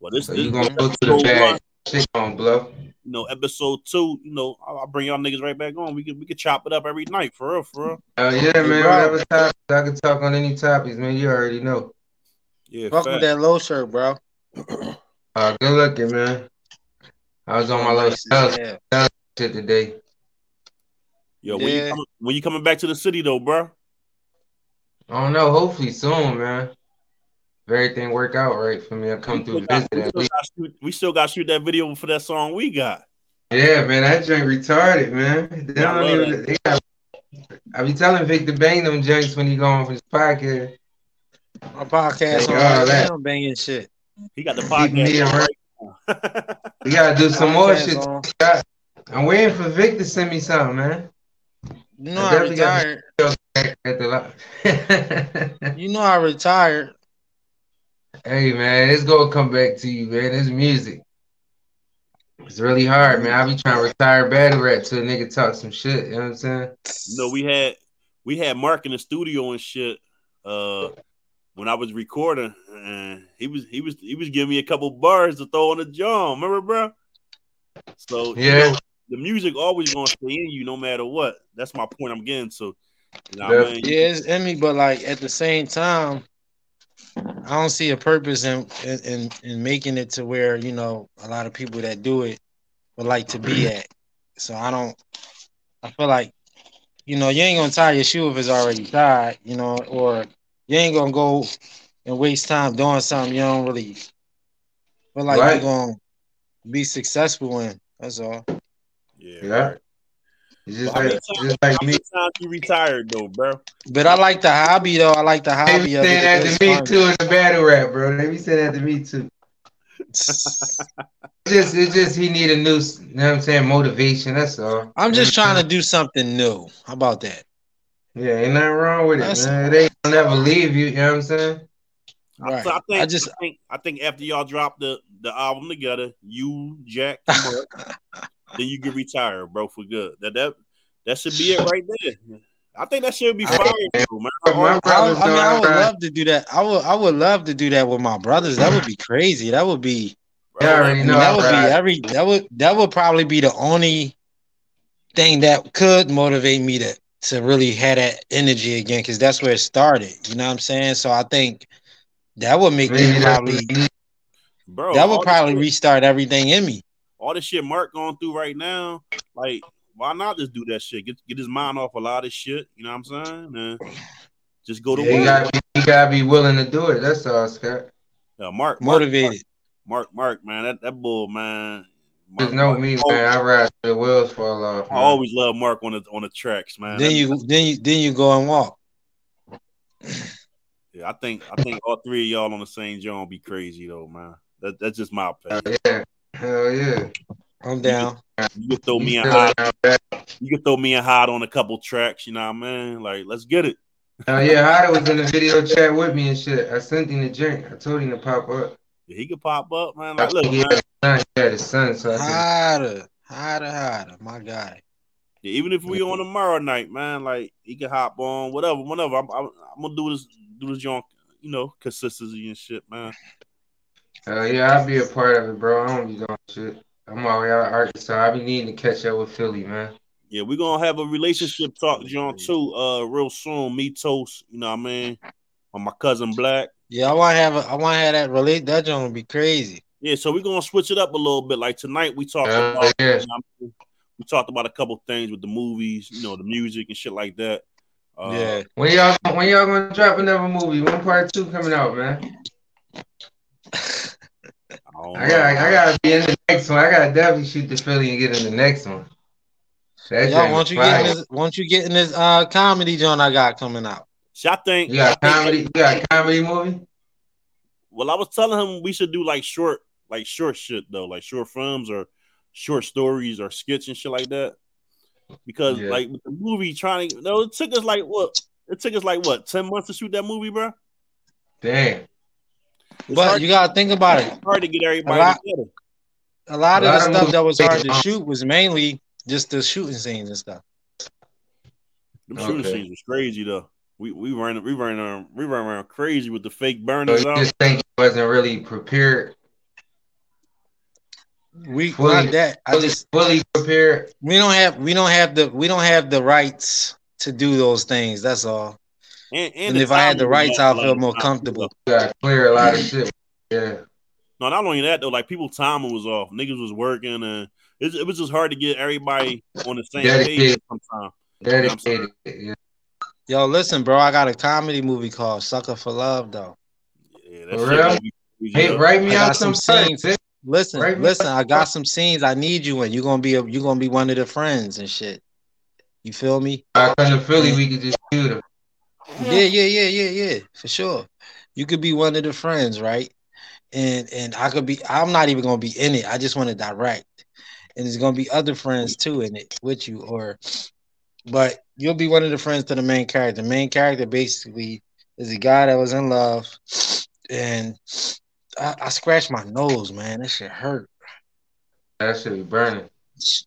Well, this, so this, you gonna go through the bad shit on blow you know, episode two, you know, I'll, I'll, bring y'all niggas right back on. We can we can chop it up every night for real, for real. Oh yeah, man. Whatever topics I can talk on any topics, man. You already know. Yeah, fuck with that low shirt, bro. uh, good looking, man. I was on my little sales yeah. shit today. Yo, when, yeah. you coming, when you coming back to the city though, bro? I don't know. Hopefully soon, man everything work out right for me. I'll come through visit. we, still shoot, we still got to shoot that video for that song we got. Yeah, man, that joint retarded, man. They don't even, they got, I be telling Vic to bang them joints when he going for his podcast. My podcast on all that. I'm banging shit. He got the podcast. we gotta do some more shit. I'm waiting for Vic to send me something, man. You know I, I retired. you know I retired. Hey man, it's gonna come back to you, man. It's music. It's really hard, man. I be trying to retire battle rap to a nigga talk some shit. You know what I'm saying? no, we had we had Mark in the studio and shit. Uh, when I was recording, and he was he was he was giving me a couple bars to throw on the jaw. Remember, bro? So yeah, you know, the music always gonna stay in you no matter what. That's my point. I'm getting to. You know I mean? Yeah, it's in me, but like at the same time, I don't see a purpose in, in in making it to where you know a lot of people that do it would like to be mm-hmm. at. So I don't. I feel like you know you ain't gonna tie your shoe if it's already tied, you know, or you ain't gonna go and waste time doing something you don't really feel like right. you're gonna be successful in. That's all. Yeah. yeah. It's just, like, times, just like me. times you retired though, bro? But I like the hobby though. I like the hobby. They be saying that to me fun. too in the battle rap, bro. They be saying that to me too. just it's just he need a new, you know what I'm saying, motivation. That's all. I'm just trying to do something new. How about that? Yeah, ain't nothing wrong with it, man. They never leave you. You know what I'm saying? Right. So I think I just I think, I think after y'all drop the the album together, you Jack, then you get retired, bro, for good. That that that should be it right there. I think that should be fire, bro, man. I, I, I, mean, I would love to do that. I would I would love to do that with my brothers. That would be crazy. That would be bro, I mean, that would be every that would that would probably be the only thing that could motivate me to to really have that energy again because that's where it started. You know what I'm saying? So I think that would make me probably bro. That would probably restart everything in me all the shit Mark going through right now, like why not just do that shit? Get get his mind off a lot of shit. You know what I'm saying? And just go to yeah, work. You gotta, be, you gotta be willing to do it. That's all, Scott. Yeah, Mark, motivated. Mark, Mark, Mark, man, that that bull, man. Mark, There's no Mark, me, man. I ride the wheels fall off. Man. I always love Mark on the on the tracks, man. Then you then you then you go and walk. Yeah, I think I think all three of y'all on the same joint be crazy though, man. That, that's just my opinion. Uh, yeah. Hell yeah. I'm down. You can throw me a hot. You can throw me a hot on a couple tracks. You know what I mean? Like, let's get it. Oh uh, yeah, Hada was in the video chat with me and shit. I sent him the drink. I told him to pop up. Yeah, he could pop up, man. Like, look, he man. Had he had his son, so Hada, Hada, Hada, my guy. Yeah, even if we on tomorrow night, man, like he can hop on, whatever, whatever. I'm, I'm, I'm gonna do this, do this joint, you know, consistency and shit, man. Uh, yeah, I'll be a part of it, bro. I don't be doing shit. I'm all way out of Arkansas. I be needing to catch up with Philly, man. Yeah, we're gonna have a relationship talk, John, too, uh, real soon. Me toast, you know what I mean? On my cousin Black. Yeah, I wanna have a I wanna have that relate that joint would be crazy. Yeah, so we're gonna switch it up a little bit. Like tonight we talked uh, about yeah. we talked about a couple things with the movies, you know, the music and shit like that. Uh, yeah. When y'all when y'all gonna drop another movie? When part two coming out, man? I, got I gotta be in the next one. I gotta definitely shoot the Philly and get in the next one. That's Yo, won't you get in this? Won't you get in this uh comedy joint I got coming out? So I think you got comedy. You got comedy movie. Well, I was telling him we should do like short, like short shit though, like short films or short stories or skits and shit like that. Because yeah. like the movie trying to, no, it took us like what? It took us like what? Ten months to shoot that movie, bro. Damn. It's but you gotta think about it. hard to get everybody a lot, together. A lot of the stuff that was hard to shoot was mainly just the shooting scenes and stuff. The shooting okay. scenes was crazy though. We we ran we ran around we ran around crazy with the fake burners. So you just think wasn't really prepared. We fully, not that. I fully, just fully prepared. We don't have we don't have the we don't have the rights to do those things. That's all. And, and, and if I had the rights, I'll feel more comfortable. Yeah, clear a lot of shit. Yeah. No, not only that though. Like people, timing was off. Niggas was working, and it, it was just hard to get everybody on the same Dedicated. page sometimes. Dedicated. You know Yo, listen, bro. I got a comedy movie called "Sucker for Love," though. Yeah, that's For real? Hey, write me out some scenes. Listen, right, listen. I got some scenes I need you in. You're gonna be a, you're gonna be one of the friends and shit. You feel me? I come to Philly, we could just shoot them. Yeah, yeah, yeah, yeah, yeah, for sure. You could be one of the friends, right? And and I could be. I'm not even gonna be in it. I just want to direct, and there's gonna be other friends too in it with you, or but you'll be one of the friends to the main character. The main character basically is a guy that was in love, and I, I scratched my nose, man. That shit hurt. That shit burning.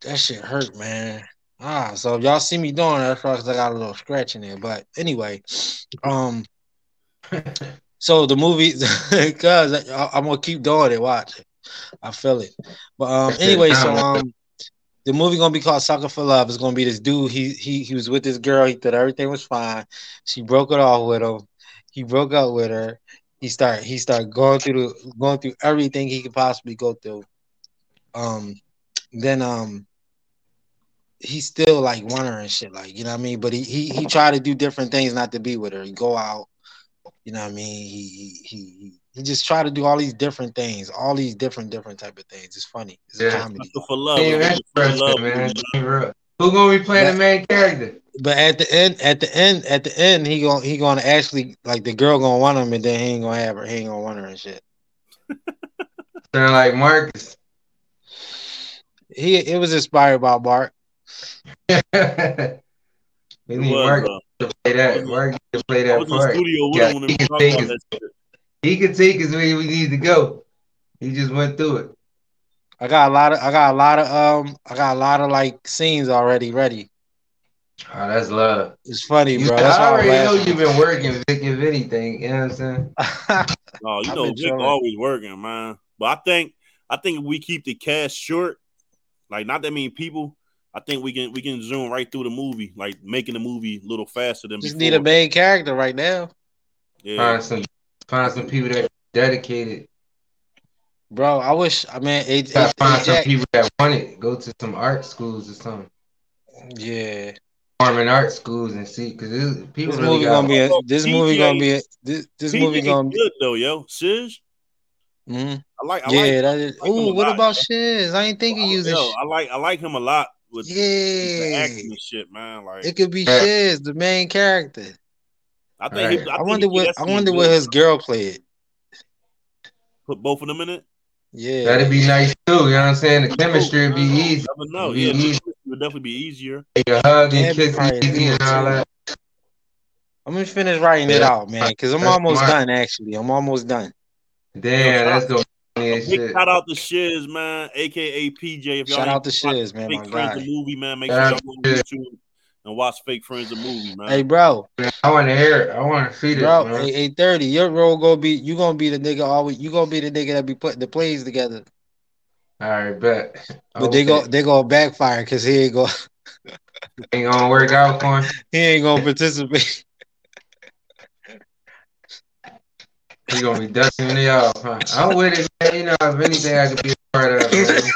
That shit hurt, man. Ah, so if y'all see me doing that, that's because I got a little scratch in there. But anyway, um, so the movie, because I'm gonna keep doing it. Watch it. I feel it. But um, anyway, so um, the movie gonna be called Sucker for Love. It's gonna be this dude. He he he was with this girl. He thought everything was fine. She broke it off with him. He broke up with her. He started he started going through the going through everything he could possibly go through. Um, then um, he still like want her and shit, like you know what I mean. But he he he tried to do different things not to be with her. He go out, you know what I mean. He he he he just try to do all these different things, all these different different type of things. It's funny. It's yeah. a comedy. For love, yeah, for love man. Who gonna be playing but, the main character? But at the end, at the end, at the end, he gonna he gonna actually like the girl gonna want him, and then he ain't gonna have her. He ain't gonna want her and shit. They're like Marcus. He it was inspired by Mark. We need Mark to play that. Mark to play that part. Yeah, he, can take his, he can take us where we need to go. He just went through it. I got a lot of I got a lot of um I got a lot of like scenes already ready. Oh, that's love. It's funny, you, bro. That's I already know you've been working, Vic, if anything. You know what I'm saying? oh, you know, Vic always working, man. But I think I think we keep the cast short, like not that many people, I think we can we can zoom right through the movie, like making the movie a little faster than. Just before. need a main character right now. Yeah. Find some find some people that dedicated. Bro, I wish I mean it, it, find some people that want it. Go to some art schools or something. Yeah. Farming art schools and see because people this really movie gonna be a, this PJ, movie gonna be a, this this PJ movie gonna be good though, yo. Shiz. Mm-hmm. I like. I yeah, like, that is. like ooh, what lot, about Shiz? I ain't thinking well, using. Yo, I like. I like him a lot with yeah the acting and shit, man. Like it could be Shiz, the main character. I think. Right. He, I, I wonder what. I wonder what his girl played. Put both of them in it. Yeah, that'd be nice too. You know what I'm saying? The oh, chemistry would be easy. Never know. Yeah, easy. it would definitely be easier. A hug and kiss easy and all that. I'm gonna finish writing it out, man, because I'm almost done. Actually, I'm almost done. Damn, that's gonna Big shout out to Shiz, man, aka PJ. If y'all shout out to Shiz, man. Fake Friends the movie, man. Make sure y'all go on YouTube and watch Fake Friends the movie, man. Hey, bro. I want to hear it. I want to see this, bro. Eight thirty. Your role gonna be you gonna be the nigga always. You gonna be the nigga that be putting the plays together. All right, bet. But okay. they go they gonna backfire because he ain't gonna ain't gonna work out for him. He ain't gonna participate. He gonna be dusting me off, huh? I'm with it, man. You know, if anything, I could be a part of. Man.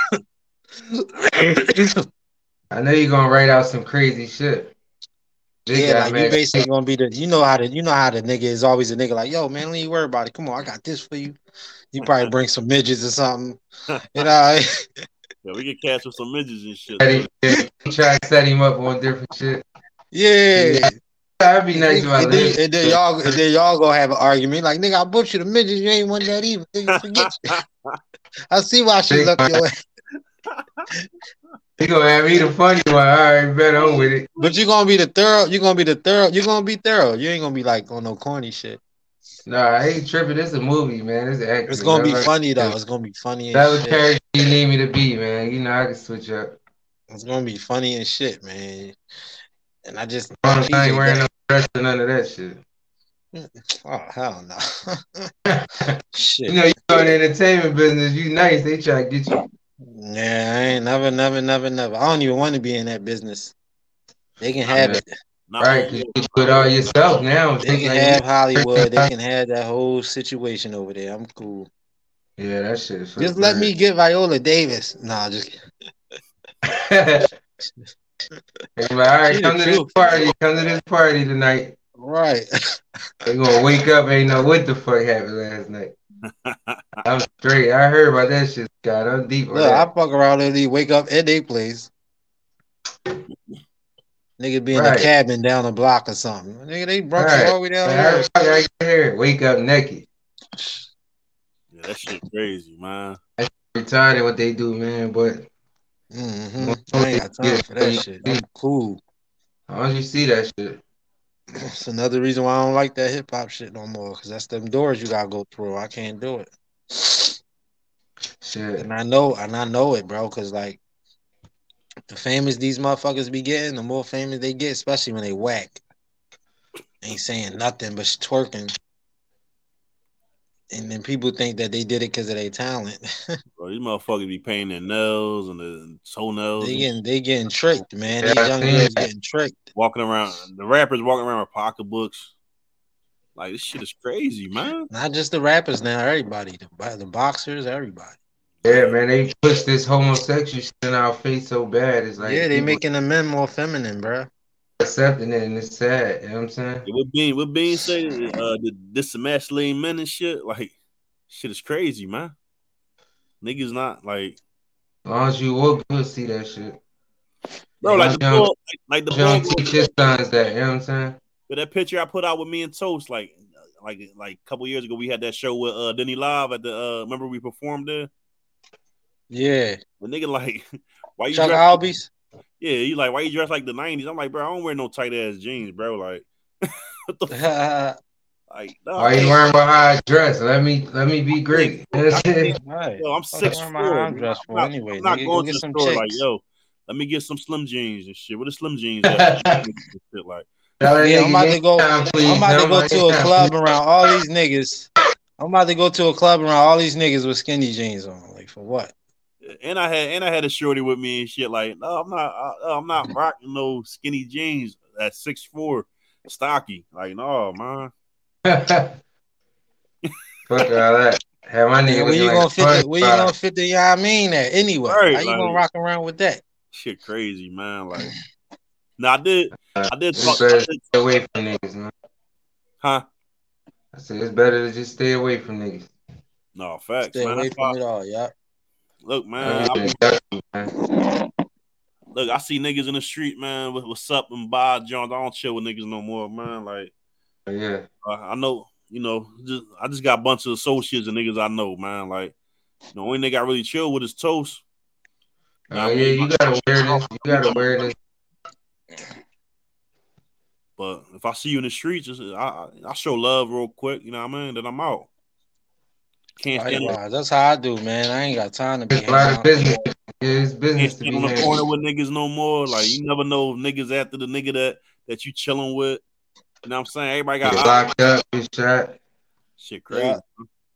I know you're gonna write out some crazy shit. Big yeah, like you basically gonna be the you know how the you know how the nigga is always a nigga like, yo, man, don't you worry about it. Come on, I got this for you. You probably bring some midgets or something. You uh, know. yeah, we get catch with some midgets and shit. Try to set him up on different shit. Yeah. That'd be nice. And, then, and then y'all, and then y'all gonna have an argument like, nigga, I booked you the midgets. You ain't want that even. Nigga, forget you. I see why she looked your way. You gonna have me the funny one. All right, bet I'm with it. But you gonna be the thorough. You gonna be the thorough. You gonna be thorough. You ain't gonna be like on no corny shit. Nah, I ain't tripping. This a movie, man. It's an It's gonna be funny though. It's gonna be funny. That was character you need me to be, man. You know I can switch up. It's gonna be funny and shit, man. And I just oh, I ain't wearing no dress or none of that shit. Oh hell no! shit. You know you go in the entertainment business. You nice. They try to get you. Yeah, I ain't never, never, never, never. I don't even want to be in that business. They can have it. Right, you can do it all yourself now. They can have Hollywood. They can have that whole situation over there. I'm cool. Yeah, that shit. Just let me get Viola Davis. Nah, just. hey, all right, come to this party. Come to this party tonight. Right. They gonna wake up. Ain't know what the fuck happened last night. I'm straight. I heard about that shit, Scott. I'm deep. Look, I fuck around and they wake up at their place. Nigga be in right. a cabin down the block or something. Nigga, they brought right. all the way down there. Right here. Wake up naked. Yeah, that shit crazy, man. That's retarded what they do, man. But mm-hmm. I ain't got time for that shit. I'm cool. How don't you see that shit? It's another reason why I don't like that hip hop shit no more. Cause that's them doors you gotta go through. I can't do it. Shit. And I know, and I know it, bro. Cause like the famous these motherfuckers be getting, the more famous they get, especially when they whack. Ain't saying nothing but twerking. And then people think that they did it because of their talent. Bro, these motherfuckers be painting their nails and the toenails. They getting they getting tricked, man. These young girls getting tricked. Walking around, the rappers walking around with pocketbooks. Like this shit is crazy, man. Not just the rappers now, everybody, the, the boxers, everybody. Yeah, man, they push this homosexual shit in our face so bad. It's like yeah, they making the men more feminine, bro. Accepting it and it's sad. You know what I'm saying? Yeah, what being what being saying uh this is masculine men and shit like shit is crazy, man. Niggas not like. As long as you woke, you'll see that shit. Bro, like the young, boy, like, like the young teach his sons that. You know what I'm saying? But that picture I put out with me and Toast, like, like, like a couple years ago, we had that show with uh Denny Live at the. uh Remember we performed there. Yeah. The nigga like, why you Chuck Albies? Like, yeah, you like why you dress like the '90s? I'm like, bro, I don't wear no tight ass jeans, bro. Like, what the fuck? Like, no, why you wearing my high dress? Let me let me be great. right. Yo, I'm six four. I'm dress for not, anyway. I'm not nigga, going to the store chicks. like, yo, let me get some slim jeans and shit. What are slim jeans? shit like. Yeah, I'm about to go. I'm about to go to a club around all these niggas. I'm about to go to a club around all these niggas with skinny jeans on. Like for what? And I had and I had a shorty with me and shit. Like, no, I'm not. I, I'm not rocking no skinny jeans at six four, stocky. Like, no, man. Fuck all that. Have my nigga. where you gonna fit? The, where you gonna fit the? Yeah, I mean that anyway. Right, How you like, gonna rock around with that? Shit, crazy, man. Like, no, I did. Uh, I did. Talk, I did stay away from niggas, man. Huh? I said it's better to just stay away from niggas. No facts, stay man. away from it all. Yeah. Look, man. I, look, I see niggas in the street, man. What's up and bye, John? I don't chill with niggas no more, man. Like, yeah, uh, I know. You know, just I just got a bunch of associates and niggas I know, man. Like, the only nigga I really chill with is Toast. Oh uh, yeah, you gotta wear this. You gotta wear this. But if I see you in the streets, I I show love real quick. You know what I mean? Then I'm out. Can't stand Likewise. That's how I do, man. I ain't got time to be. It's a lot of business. It's business to be on the corner with niggas no more. Like you never know niggas after the nigga that that you chilling with. You know what I'm saying? Everybody got locked up, shot. Shit crazy. Yeah.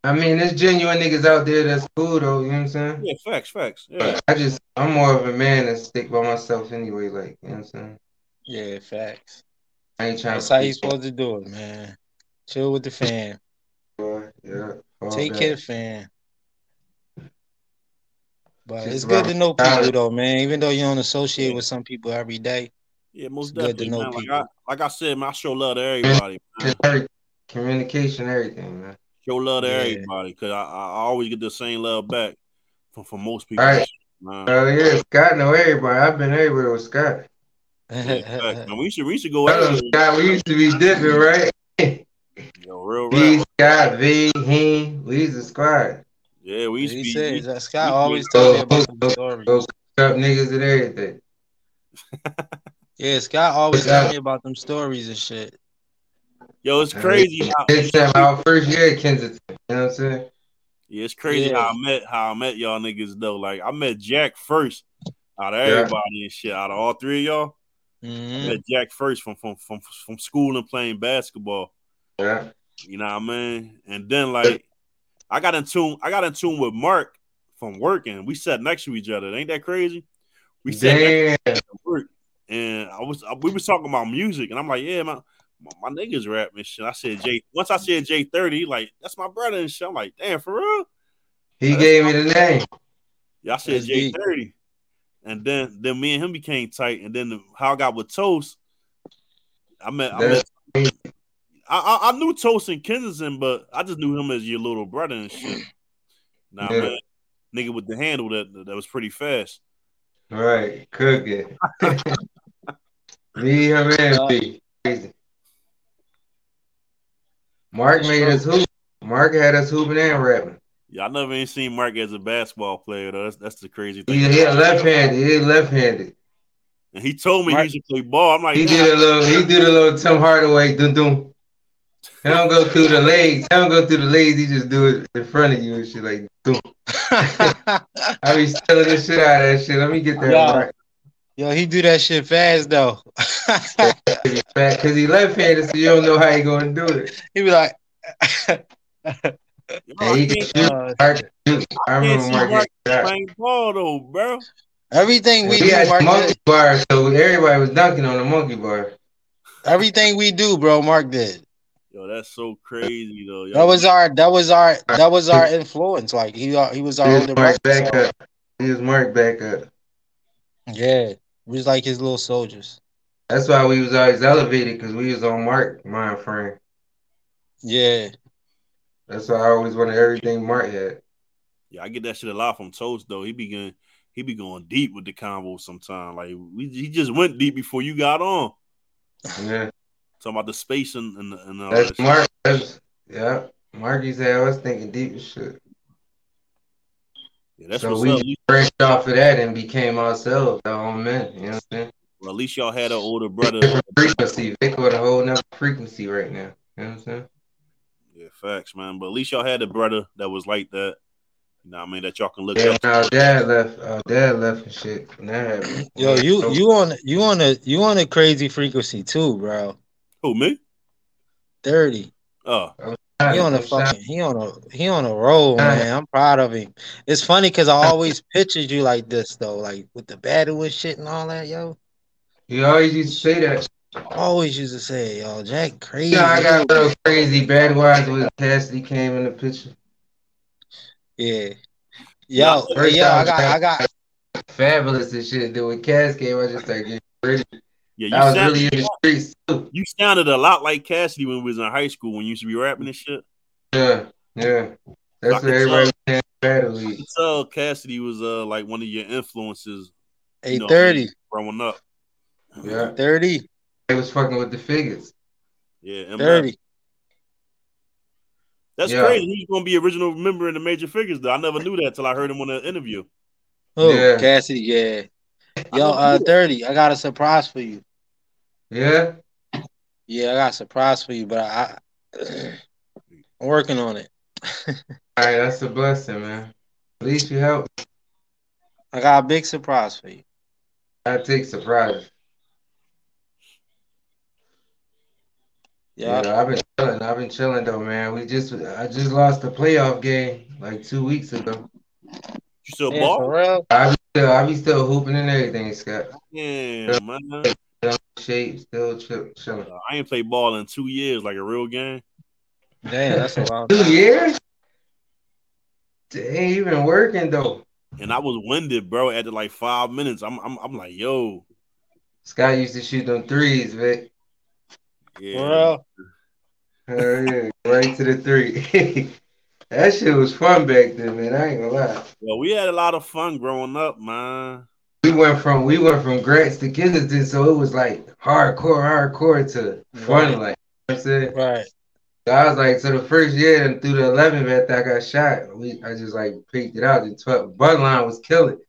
I mean, there's genuine niggas out there that's cool though. You know what I'm saying? Yeah, facts, facts. Yeah. I just I'm more of a man that stick by myself anyway. Like you know what I'm saying? Yeah, facts. I ain't trying. That's how you supposed to do it, man. Chill with the fam. Yeah. Take care, fan. But Just it's good to know people knowledge. though, man. Even though you don't associate with some people every day. Yeah, most It's good to definitely, know man. Like. I, like I said, man, I show love to everybody. Man. Communication, everything, man. Show love to Yeah. everybody because I, I always get the same love back from, from most people. All right. Man. Oh yeah, Scott know everybody. I've been everywhere with Scott. Yeah. We should we should go Scott. We used to be different, right? Yo, real B, rap. Scott, V, Heen. We used to squad. Yeah, we used to he be. said we- Scott we- always we- tell me about Oh, some stories. Those up niggas and everything. Yeah, Scott always What's me about them stories and shit. Yo, it's crazy. How, It's our first year at Kensington. You know what I'm saying? yeah, it's crazy Yeah. how I met how I met y'all niggas though. Like I met Jack first out of Yeah. everybody and shit. Out of all three of y'all, I Mhm. met Jack first from from from from school and playing basketball. Yeah. You know what I mean? And then like I got in tune, I got in tune with Mark from working. We sat next to each other. Ain't that crazy? We sat work, and I was we was talking about music, and I'm like, yeah, my my, my niggas rap and shit. I said J. Once I said J thirty, like that's my brother and shit. I'm like, damn, for real? He gave me the name. Yeah, I said J thirty, and then then me and him became tight, and then the, how I got with Toast. I met I met I, I, I knew Toast in Kensington, but I just knew him as your little brother and shit. Nah, Yeah. man, nigga with the handle that that was pretty fast. right. Cooking. me, him, and uh, B. Crazy. Mark made us hoop. Mark had us hooping and rapping. Yeah, I never ain't seen Mark as a basketball player though. That's, that's the crazy thing. He, he left-handed. He left-handed. And he told me Mark- he used to play ball. I'm like, He did a little. He did a little Tim Hardaway. Dum dum. He don't go through the legs. He don't go through the legs. He just do it in front of you and shit like. Dum. I be stealing the shit out of that shit. Let me get that Yeah. right. Yo, he do that shit fast though. Because he left-handed, so you don't know how he gonna do it. he be like, yo, And I he can shoot. uh, Mark shoot. I I remember see Mark Mark getting shot. playing ball though, bro. everything we He do, had Mark. monkey Did. bar, so everybody was dunking on the monkey bar. Everything we do, bro. Mark did. Yo, that's so crazy though. Yo, That was our. That was our. That was our influence. Like he. Uh, he was our He was older Mark brother. back so- up. He was Mark back up. Yeah, we was like his little soldiers. That's why we was always elevated because we was on Mark mind frame. Yeah, That's why I always wanted everything Mark had. Yeah, I get that shit a lot from Toast though. He be going, he be going deep with the convo sometimes. Like we, he just went deep before you got on. Yeah, Talking about the space and and, and all that's that. shit. Mark. That's yeah. Mark used to have us thinking deep as shit. Yeah, that's so what's we up. Branched off of that and became ourselves, our own men. You know what I'm saying? well, at least y'all had an older brother. Different frequency. Vic on a whole nother frequency right now. You know what I'm saying? Yeah, facts, man. But at least y'all had a brother that was like that. You know what I mean? That y'all can look Yeah, up. when our dad left. Our dad left and shit. And that happened. yo, you you on you on a you on a crazy frequency too, bro. Who me? Thirty. Oh, He on a fucking he on a he on a roll, man. I'm proud of him. It's funny because I always pictured you like this though, like with the battle and shit and all that, yo. You always used to say that. Always used to say, yo, Jack crazy. You know, I got a little crazy bad wise when Cassidy came in the picture. Yeah. Yo, First yo, I got I got Fabolous and shit. Then when Cass came, I just started getting ready. Yeah. You I sounded, really in the streets too. you sounded a lot like Cassidy when we was in high school when you used to be rapping and shit. Yeah, yeah. That's can what everybody was tell. saying. Battle You league. could tell Cassidy was uh like one of your influences you eight know, growing up. Yeah, Thirty. they was fucking with the Figgas. Yeah, MF. Thirty. That's Yeah. crazy. He's gonna be original member in the Major Figgas though. I never knew that till I heard him on the interview. Oh, Yeah. Cassidy, yeah. I Yo, uh thirty. I got a surprise for you. Yeah, Yeah, I got a surprise for you, but I, I'm working on it. all right, that's a blessing, man. At least you help. I got a big surprise for you. I take surprise. Yeah. Yeah, I've been chilling. I've been chilling though, man. We just, I just lost a playoff game like two weeks ago. You still Yeah, ball? for real. I be still, I be still hooping and everything, Scott. Yeah, man. Still shape, still chill, chilling. I ain't played ball in two years, like a real game. Damn, that's a long Two years? They ain't even working though. and I was winded, bro. After like five minutes, I'm I'm, I'm like, yo. Scott used to shoot them threes, Vic. Yeah. Bro. Hell yeah, right to the three. that shit was fun back then, man. I ain't gonna lie. Well, we had a lot of fun growing up, man. We went from we went from Grants to Kensington, so it was like hardcore, hardcore to fun, Right. like you know what I'm saying. Right. So I was like, so the first year and through the 11th after I got shot, we I just like peaked it out. The 12 Bud line was killing.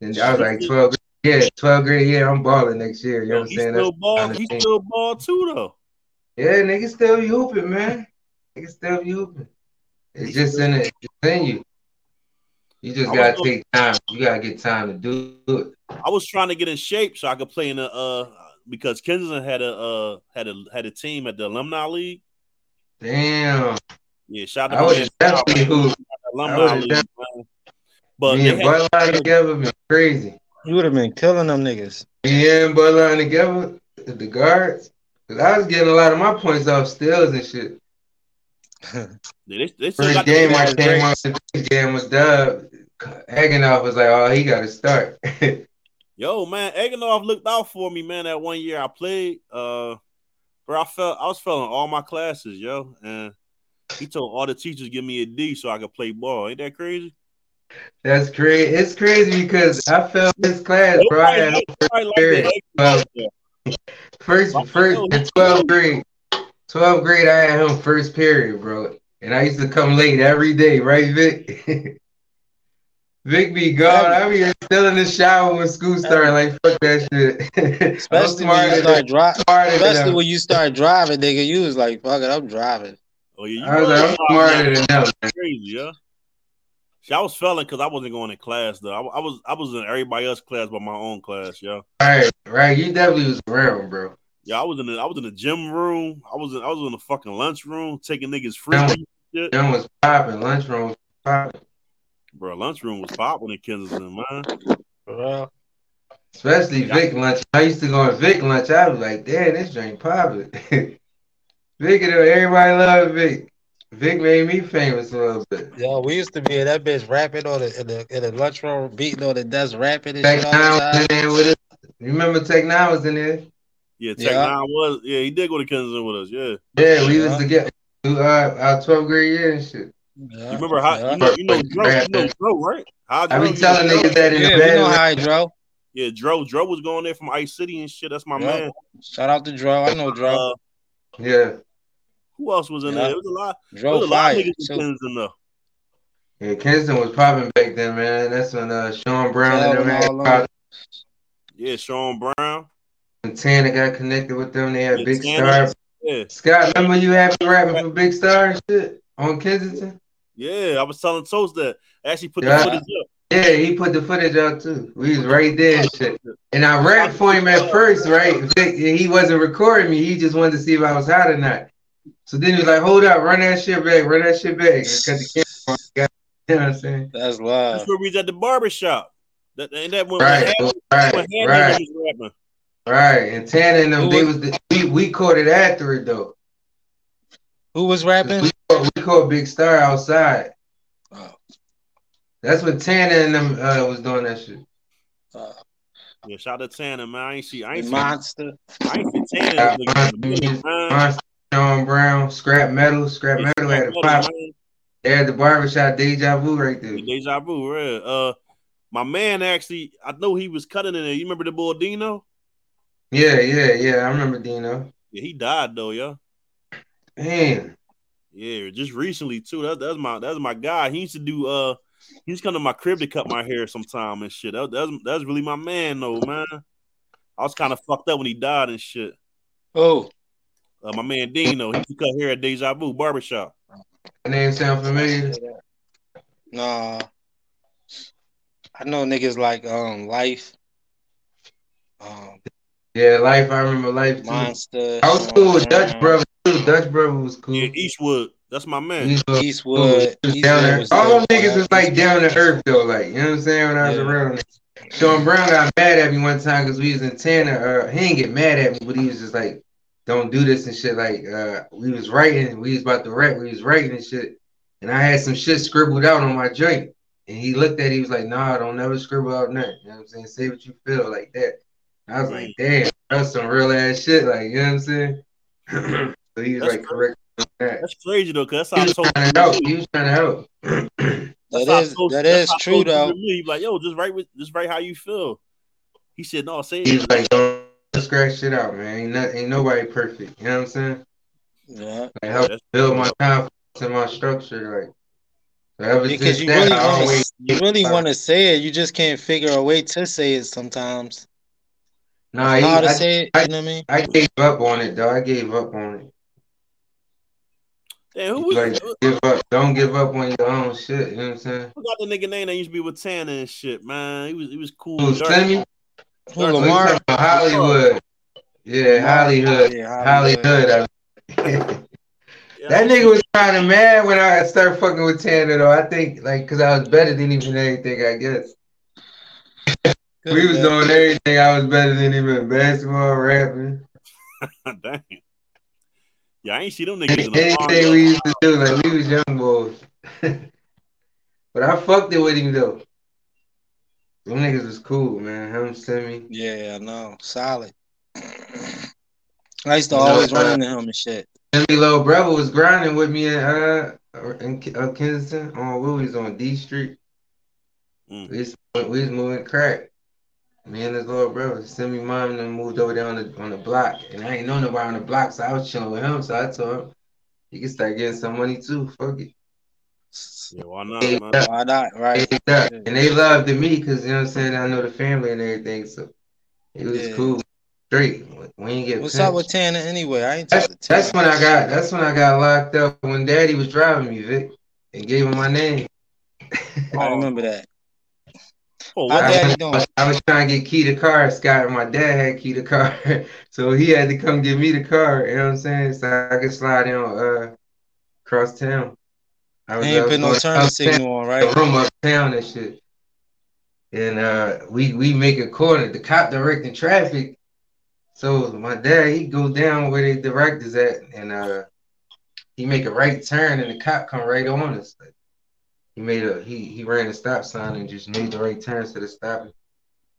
And I was like 12 yeah, 12 grade, yeah, I'm balling next year. You know what I'm saying? still ball. He thing. still ball too, though. Yeah, niggas still be hooping, man. Niggas still be hooping. It's just in it, it's in you. You just I gotta was- take time. You gotta get time to do it. I was trying to get in shape so I could play in the uh because Kensington had a uh had a had a team at the alumni league. Damn. Yeah, shout out I to would definitely hooped. alumni would've league. man. But Me they and had, Bud line together been crazy. You would have been killing them niggas. Me and Bud line together, the guards. Cause I was getting a lot of my points off steals and shit. They, they still First game the, I came on the game was Dub. Eggenoff was like, oh, he got to start. Yo, man, Eganoff looked out for me, man. That one year I played, uh, bro, I felt I was failing all my classes, yo, and he told all the teachers give me a D so I could play ball. Ain't that crazy? That's crazy. It's crazy because I felt this class, bro. I had Nobody liked period. that Eganoff, though. first, first in 12th grade. 12th grade, I had him first period, bro. And I used to come late every day, right, Vic? Vic be gone. I be still in the shower when school started. Like, fuck that shit. I'm Especially when you start driving. smarter than Especially when you start driving, nigga. You was like, fuck it, I'm driving. Oh yeah, you I was were like, I'm smarter than them. crazy, yeah. See, I was failing because I wasn't going to class though. I, I was I was in everybody else's class but my own class, yo. Right, right. You definitely was around, bro. Yeah, I was in the I was in the gym room. I was in I was in the fucking lunch room taking niggas free Yeah. shit. Them was popping. Lunchroom was popping. Bro, lunchroom was popping in Kensington, man. For real. Especially Vic lunch. I used to go to Vic lunch. I was like, damn, this drink popping. Vic, and everybody loved Vic. Vic made me famous a little bit. Yo, we used to be in that bitch rapping on the in the in the lunchroom, beating on the desk, rapping and Tech shit all Nine the was time. in there with us. You remember Tech Nine was in there? Yeah, Tech Yeah. Nine was yeah, he did go to Kensington with us, yeah. Yeah, we Yeah. used to get through uh, our 12th grade year and shit. You remember how Yeah. you know you know Dro, you know Dro, right? How I Dro, be you telling know niggas that in Yeah, the we know how Dro. Yeah, Dro, Dro was going there from Ice City and shit. That's my Yeah. man. Shout out to Dro. I know Dro. Uh, Yeah. who else was in Yeah. there? It was a lot. There Dro was a lot of fire. niggas in Kensington though. Yeah, Kinston was popping back then, man. That's when uh, Sean Brown and them had. Yeah, Sean Brown. When Tanner got connected with them, they had Yeah, Big Tanner. Star. Yeah, Scott, remember you had me rapping for Big Star and shit on Kensington? yeah. I was telling Toast that I actually put Yeah. the footage up. Yeah, he put the footage out too. We was right there and shit. And I rapped for him at first, right? He wasn't recording me. He just wanted to see if I was hot or not. So then he was like, "Hold up, run that shit back, run that shit back." And cut the camera. on. You know what I'm saying? that's why. That's where we was at the barber shop. That and that when Right, when right, when Handy right, was rapping. Right. And Tana and them, Who they was- was the, we we caught it after it though. Who was rapping? We caught, we caught Big Star outside. Oh, That's when Tana and them uh, was doing that shit. uh, Yeah, shout out to Tana, man. I ain't see I ain't see, monster. I ain't see Tanner in man. Monster, Sean Brown, Scrap Metal, Scrap Yeah, Metal had a pop. man. They had the barbershop Deja Vu right there. Deja vu, right? Uh, my man actually, I know he was cutting in there. You remember the boy Dino? Yeah, yeah, yeah. I remember Dino. Yeah, he died though, yeah. Damn. Yeah, just recently too. That, that's my that's my guy. He used to do uh he used to come to my crib to cut my hair sometime and shit. That, that's that's really my man though, man. I was kind of fucked up when he died and shit. Oh, Uh, my man Dino, he used to cut hair at Deja Vu Barbershop. That name sound familiar? nah. I know niggas like um Life, um Yeah, Life. I remember Life too. Monster. I was cool with Dutch Brown, Brother too. Dutch Brother was cool. Yeah, Eastwood. That's my man. He was Eastwood. cool. He was Eastwood down there. All them niggas man. was like down to earth though. Like you know what I'm saying? When I was Yeah. around. them. Sean Brown got mad at me one time because we was in Tanner. Uh, he didn't get mad at me, but he was just like, "Don't do this and shit." Like uh, we was writing, we was about to rap, we was writing and shit, and I had some shit scribbled out on my joint, And he looked at it, he was like, nah, don't never scribble out nothing. You know what I'm saying? Say what you feel like that. I was like, damn, that's some real ass shit. Like, you know what I'm saying? so he was That's like, correct. That. That's crazy though, cause that's how He I was told trying to help. He was trying to help. That's how I is told- that that's is how I true you though. to. He Like, yo, just write with, just write how you feel. He said, no, say he it. was like, don't scratch shit out, man. Ain't, not, ain't nobody perfect. You know what I'm saying? Yeah. Like, help That's- build my confidence and my structure. Like, Because you that, really want always to, you really want to say it. You just can't figure a way to say it sometimes. Nah, he, Know how to I, say it. I- You know what I mean? I gave up on it, though. I gave up on it. Damn, who was Like, who give up. Don't give up on your own shit. You know what I'm saying? got the nigga name that used to be with Tanner and shit, man? He was he was cool. Who, Dark- Slimmy? Who, Lamar? Hollywood. Yeah, Hollywood. Yeah, Hollywood. I- Yeah, that nigga was kind of mad when I started fucking with Tanner, though. I think, like, because I was better than even anything. I guess. Good we was man. doing everything. I was better than him in basketball, rapping. Damn. Yeah, I ain't see them niggas in the Anything we used to do, like, we was young boys. but I fucked it with him, though. Them niggas was cool, man. Him, Slimmy. Yeah, I know. Solid. I used to You know, always run uh, into him and shit. Slimmy little brother was grinding with me in, uh, in uh, Kensington on what was on D Street. Mm. We was, we was moving crack. Me and his little brother, send me mom and moved over there on the on the block. And I ain't know nobody on the block, so I was chilling with him. So I told him he can start getting some money too. Fuck it. Yeah, why not, Yeah. man? Why not? Right. And they loved me because you know what I'm saying. I know the family and everything, so it was Yeah. cool. Straight. We ain't get What's pinched. up with Tanner anyway? I ain't That's, to Tanner. that's when I got that's when I got locked up when Daddy was driving me, Vic, and gave him my name. I oh. remember that. What? I, daddy was- doing? I was trying to get key to car, Scott, and my dad had key to car, so he had to come get me the car. You know what I'm saying? So I could slide in uh across town. I He ain't put no turn signal on, right? room uptown and shit. And uh, we we make a corner. The cop directing traffic. So my dad he go down where the directors at, and uh, he make a right turn, and the cop come right on us. Like, he made a he he ran a stop sign and just made the right turn instead of stopping.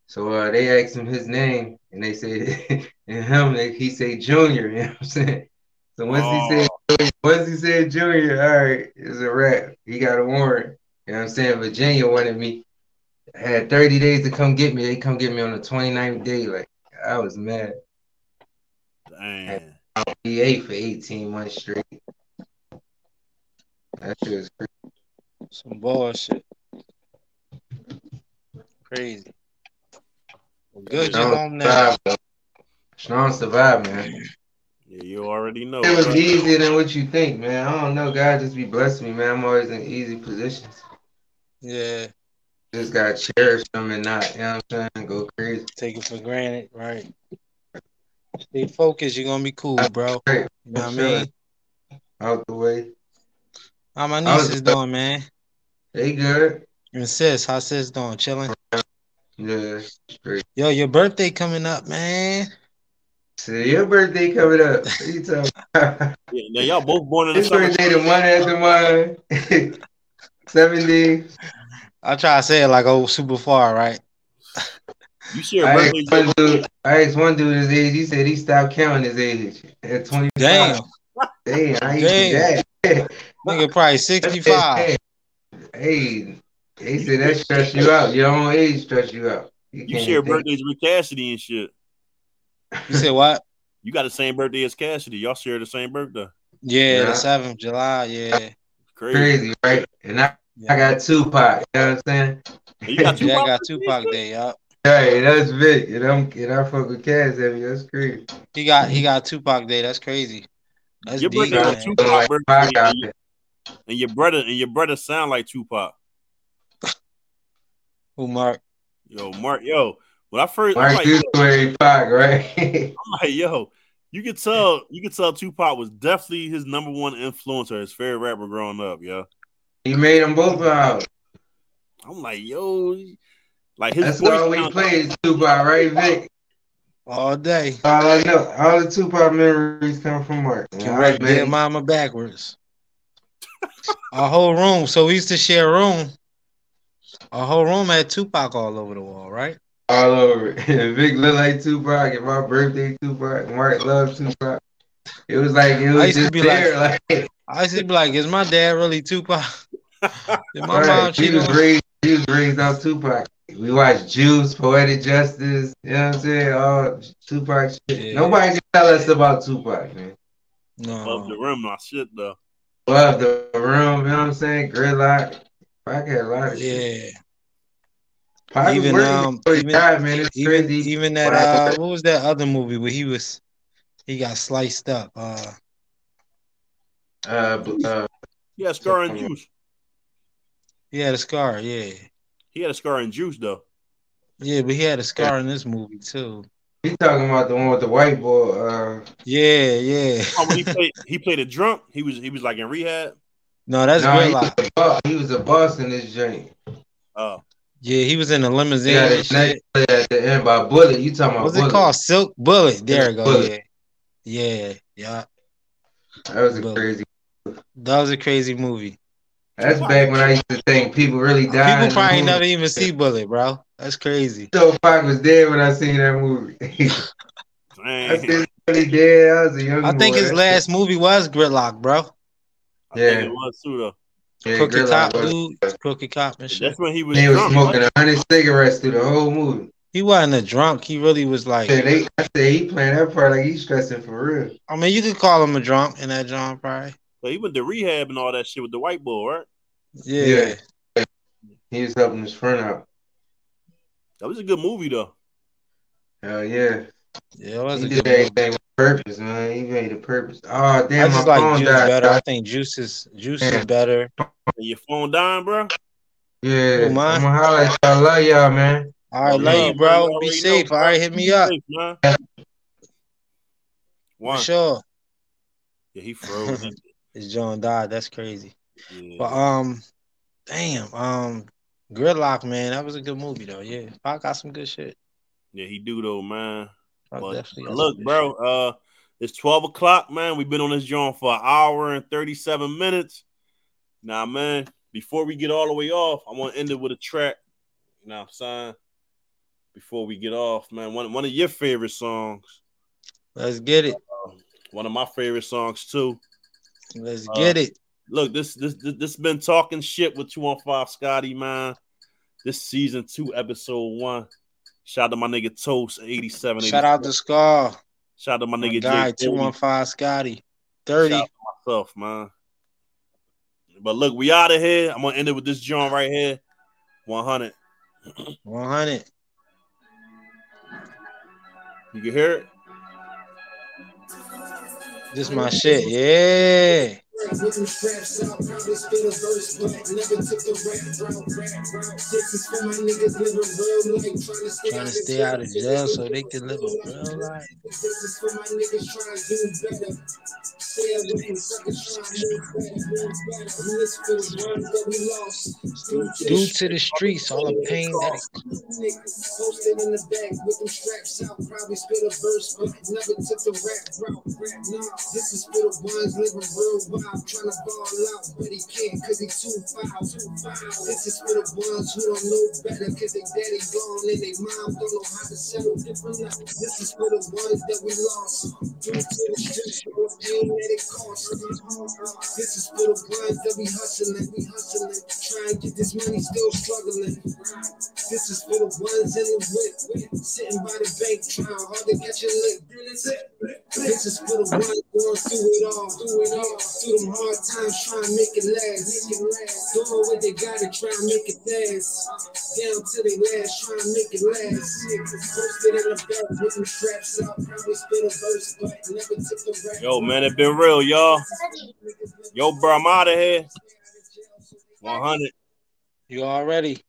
So uh, they asked him his name, and they said, and him, he said Junior. You know what I'm saying? So once he said once he said Junior, all right, it's a wrap. He got a warrant. You know what I'm saying? Virginia wanted me. I had 30 days to come get me. They come get me on the 29th day. Like I was mad. Damn. He ate for 18 months straight. That shit was crazy. Some bullshit. Crazy. Well, good, you're home now. survived, though. Strong survived, man. Yeah, you already know. It was bro. easier than what you think, man. I don't know. God just be blessing me, man. I'm always in easy positions. Yeah, Just gotta cherish them and not, you know what I'm saying? Go crazy. take it for granted, right? Stay focused. You're gonna be cool, bro. You know what I mean? Out the way. How my niece is doing, man? They good. And sis, how sis doing? Chilling. Yeah, straight. Yo, your birthday coming up, man. So your birthday coming up. What you talking about? Yeah, now y'all both born in the His summer. birthday the one after mine. Seven days. I try to say it like oh super far, right? You share I birthdays. asked, one dude, I asked one dude his age. He said he stopped counting his age at twenty. Damn, Damn, I ain't Damn. that. nigga, probably sixty five. Hey, they said that stress you out. Your own age stress you out. You can't share birthdays with Cassidy and shit. You said what? You got the same birthday as Cassidy. Y'all share the same birthday. Yeah, Yeah. the seventh July. Yeah, Crazy. Crazy, right? And I, I yeah. got Tupac. You know what I'm saying? Oh, you got Yeah, I Tupac got birthday? Tupac Day. Yup. Hey, that's big. And I'm and I fuck with Cass every that's crazy. He got he got Tupac Day. That's crazy. That's Your deep, birthday man. was Tupac birthday, Pac out and, you- there. and your brother and your brother sound like Tupac. Who Mark? Yo, Mark, yo, when I first, I'm Mark like, used to wear Pac, right? I'm like, yo, you could tell, you could tell Tupac was definitely his number one influencer, his favorite rapper growing up, yo. he made them both out. I'm like, yo, like his That's voice all we sound- played Tupac, right, Vic? All day. All I know, all the Tupac memories come from Mark. Can Yeah, wreck man. mama backwards. Our whole room. So we used to share a room. A whole room had Tupac all over the wall, right? All over. It. Vic looked like Tupac. And my birthday, Tupac. Mark loved Tupac. It was like it was just there. Like, like, I used to be like, is my dad really Tupac? Did my right. mom he was raised. He was raised off Tupac. We watched Juice, Poetic Justice. You know what I'm saying? All Tupac shit. Yeah. Nobody can tell us about Tupac, man. No. Love the room, my shit though. Love the room. You know what I'm saying? Gridlock. I had a lot of yeah. shit. Pac even um, even, died, man. It's even, crazy. even that uh, what was that other movie where he was he got sliced up? Uh, uh, uh yeah, scar and juice. He had a scar, yeah. He had a scar in juice though. Yeah, but he had a scar in this movie too. He talking about the one with the white boy. Uh... Yeah, yeah. oh, when he played, he played a drunk. He was he was like in rehab. No, that's no, he, was a, he was a boss in this joint. Oh. Yeah, he was in a limousine. Yeah, the at the end by Bullet. You talking about? What's Bullet. it called? Silk Bullet. There it goes. Yeah. yeah, yeah. That was a Bullet. crazy. That was a crazy movie. That's back when I used to think people really died. People probably never even see Bullet, bro. That's crazy. So Pac was dead when I seen that movie. I said really dead. I was a young. I think his last movie was Gridlock, bro. I yeah, it was too though. Yeah, crooked cop dude, crooked cop and shit. That's when he was. He drunk, was smoking a hundred cigarettes through the whole movie. He wasn't a drunk. He really was like. Yeah, they, I said he playing that part like he's stressing for real. I mean, you could call him a drunk in that John probably. But he went to rehab and all that shit with the white boy, right? Yeah. yeah. He was helping his friend out. That was a good movie though. Hell yeah. Yeah, it was he a did good everything movie. with purpose, man. He made a purpose. Oh damn, I just my like phone Juice died. better. I think Juice is Juice yeah. is better. Your phone dying, bro? Yeah. I'm gonna holler at y'all. Love y'all, man. All right, love you, bro. Be safe. All right, hit me up. One. For sure. Yeah, he froze. His John died. That's crazy. Yeah. But um, damn, um, Gridlock, man, that was a good movie though. Yeah, I got some good shit. Yeah, he do though, man. look, bro, shit. uh, it's twelve o'clock, man. We've been on this joint for an hour and thirty-seven minutes. Now, man, before we get all the way off, I want to end it with a track. You know what I'm saying? Before we get off, man, one one of your favorite songs. Let's get it. Uh, one of my favorite songs too. Let's uh, get it. Look, this this this, this been talking shit with two on five Scotty, man. This season two, episode one. Shout out to my nigga Toast, 87. Shout out to Scar. Shout out to my, nigga guy, 215 Scotty. 30. Shout myself, man. But look, we out of here. I'm gonna end it with this joint right here. 100. 100. You can hear it? This my shit. Yeah. With them straps out, probably spit a verse, but never took the rap route. This is for my niggas living real life, trying to stay, trying to stay out of jail so they can live a real life. This is for my niggas trying to do better. Stay away from suckers trying to move better, move better. And this for the ones that we lost. Due to the streets, all the pain that it Posted in the back with them straps out, probably spit a verse, but never took the rap route. Nah, this is for the ones living real wild. I'm trying to ball out, but he can't cause he too foul. This is for the ones who don't know better cause they daddy gone and they mom don't know how to settle different levels. This is for the ones that we lost. Due to the streets, the pain that it costs. This is for the ones that we hustling, we hustling. Trying to get this money, still struggling. This is for the ones in the whip, sitting by the bank trying hard to catch a lick. This is for the ones going through it all, through it all, through them hard times trying to make it last. Doing what they gotta try and make it last. Down to they last, trying to make it last. Posted in the back with them straps out, probably spit a verse, but never took the rap. Yo, man, it been real, y'all. Yo, bro, I'm out of here. 100. You already?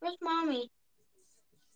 Where's mommy?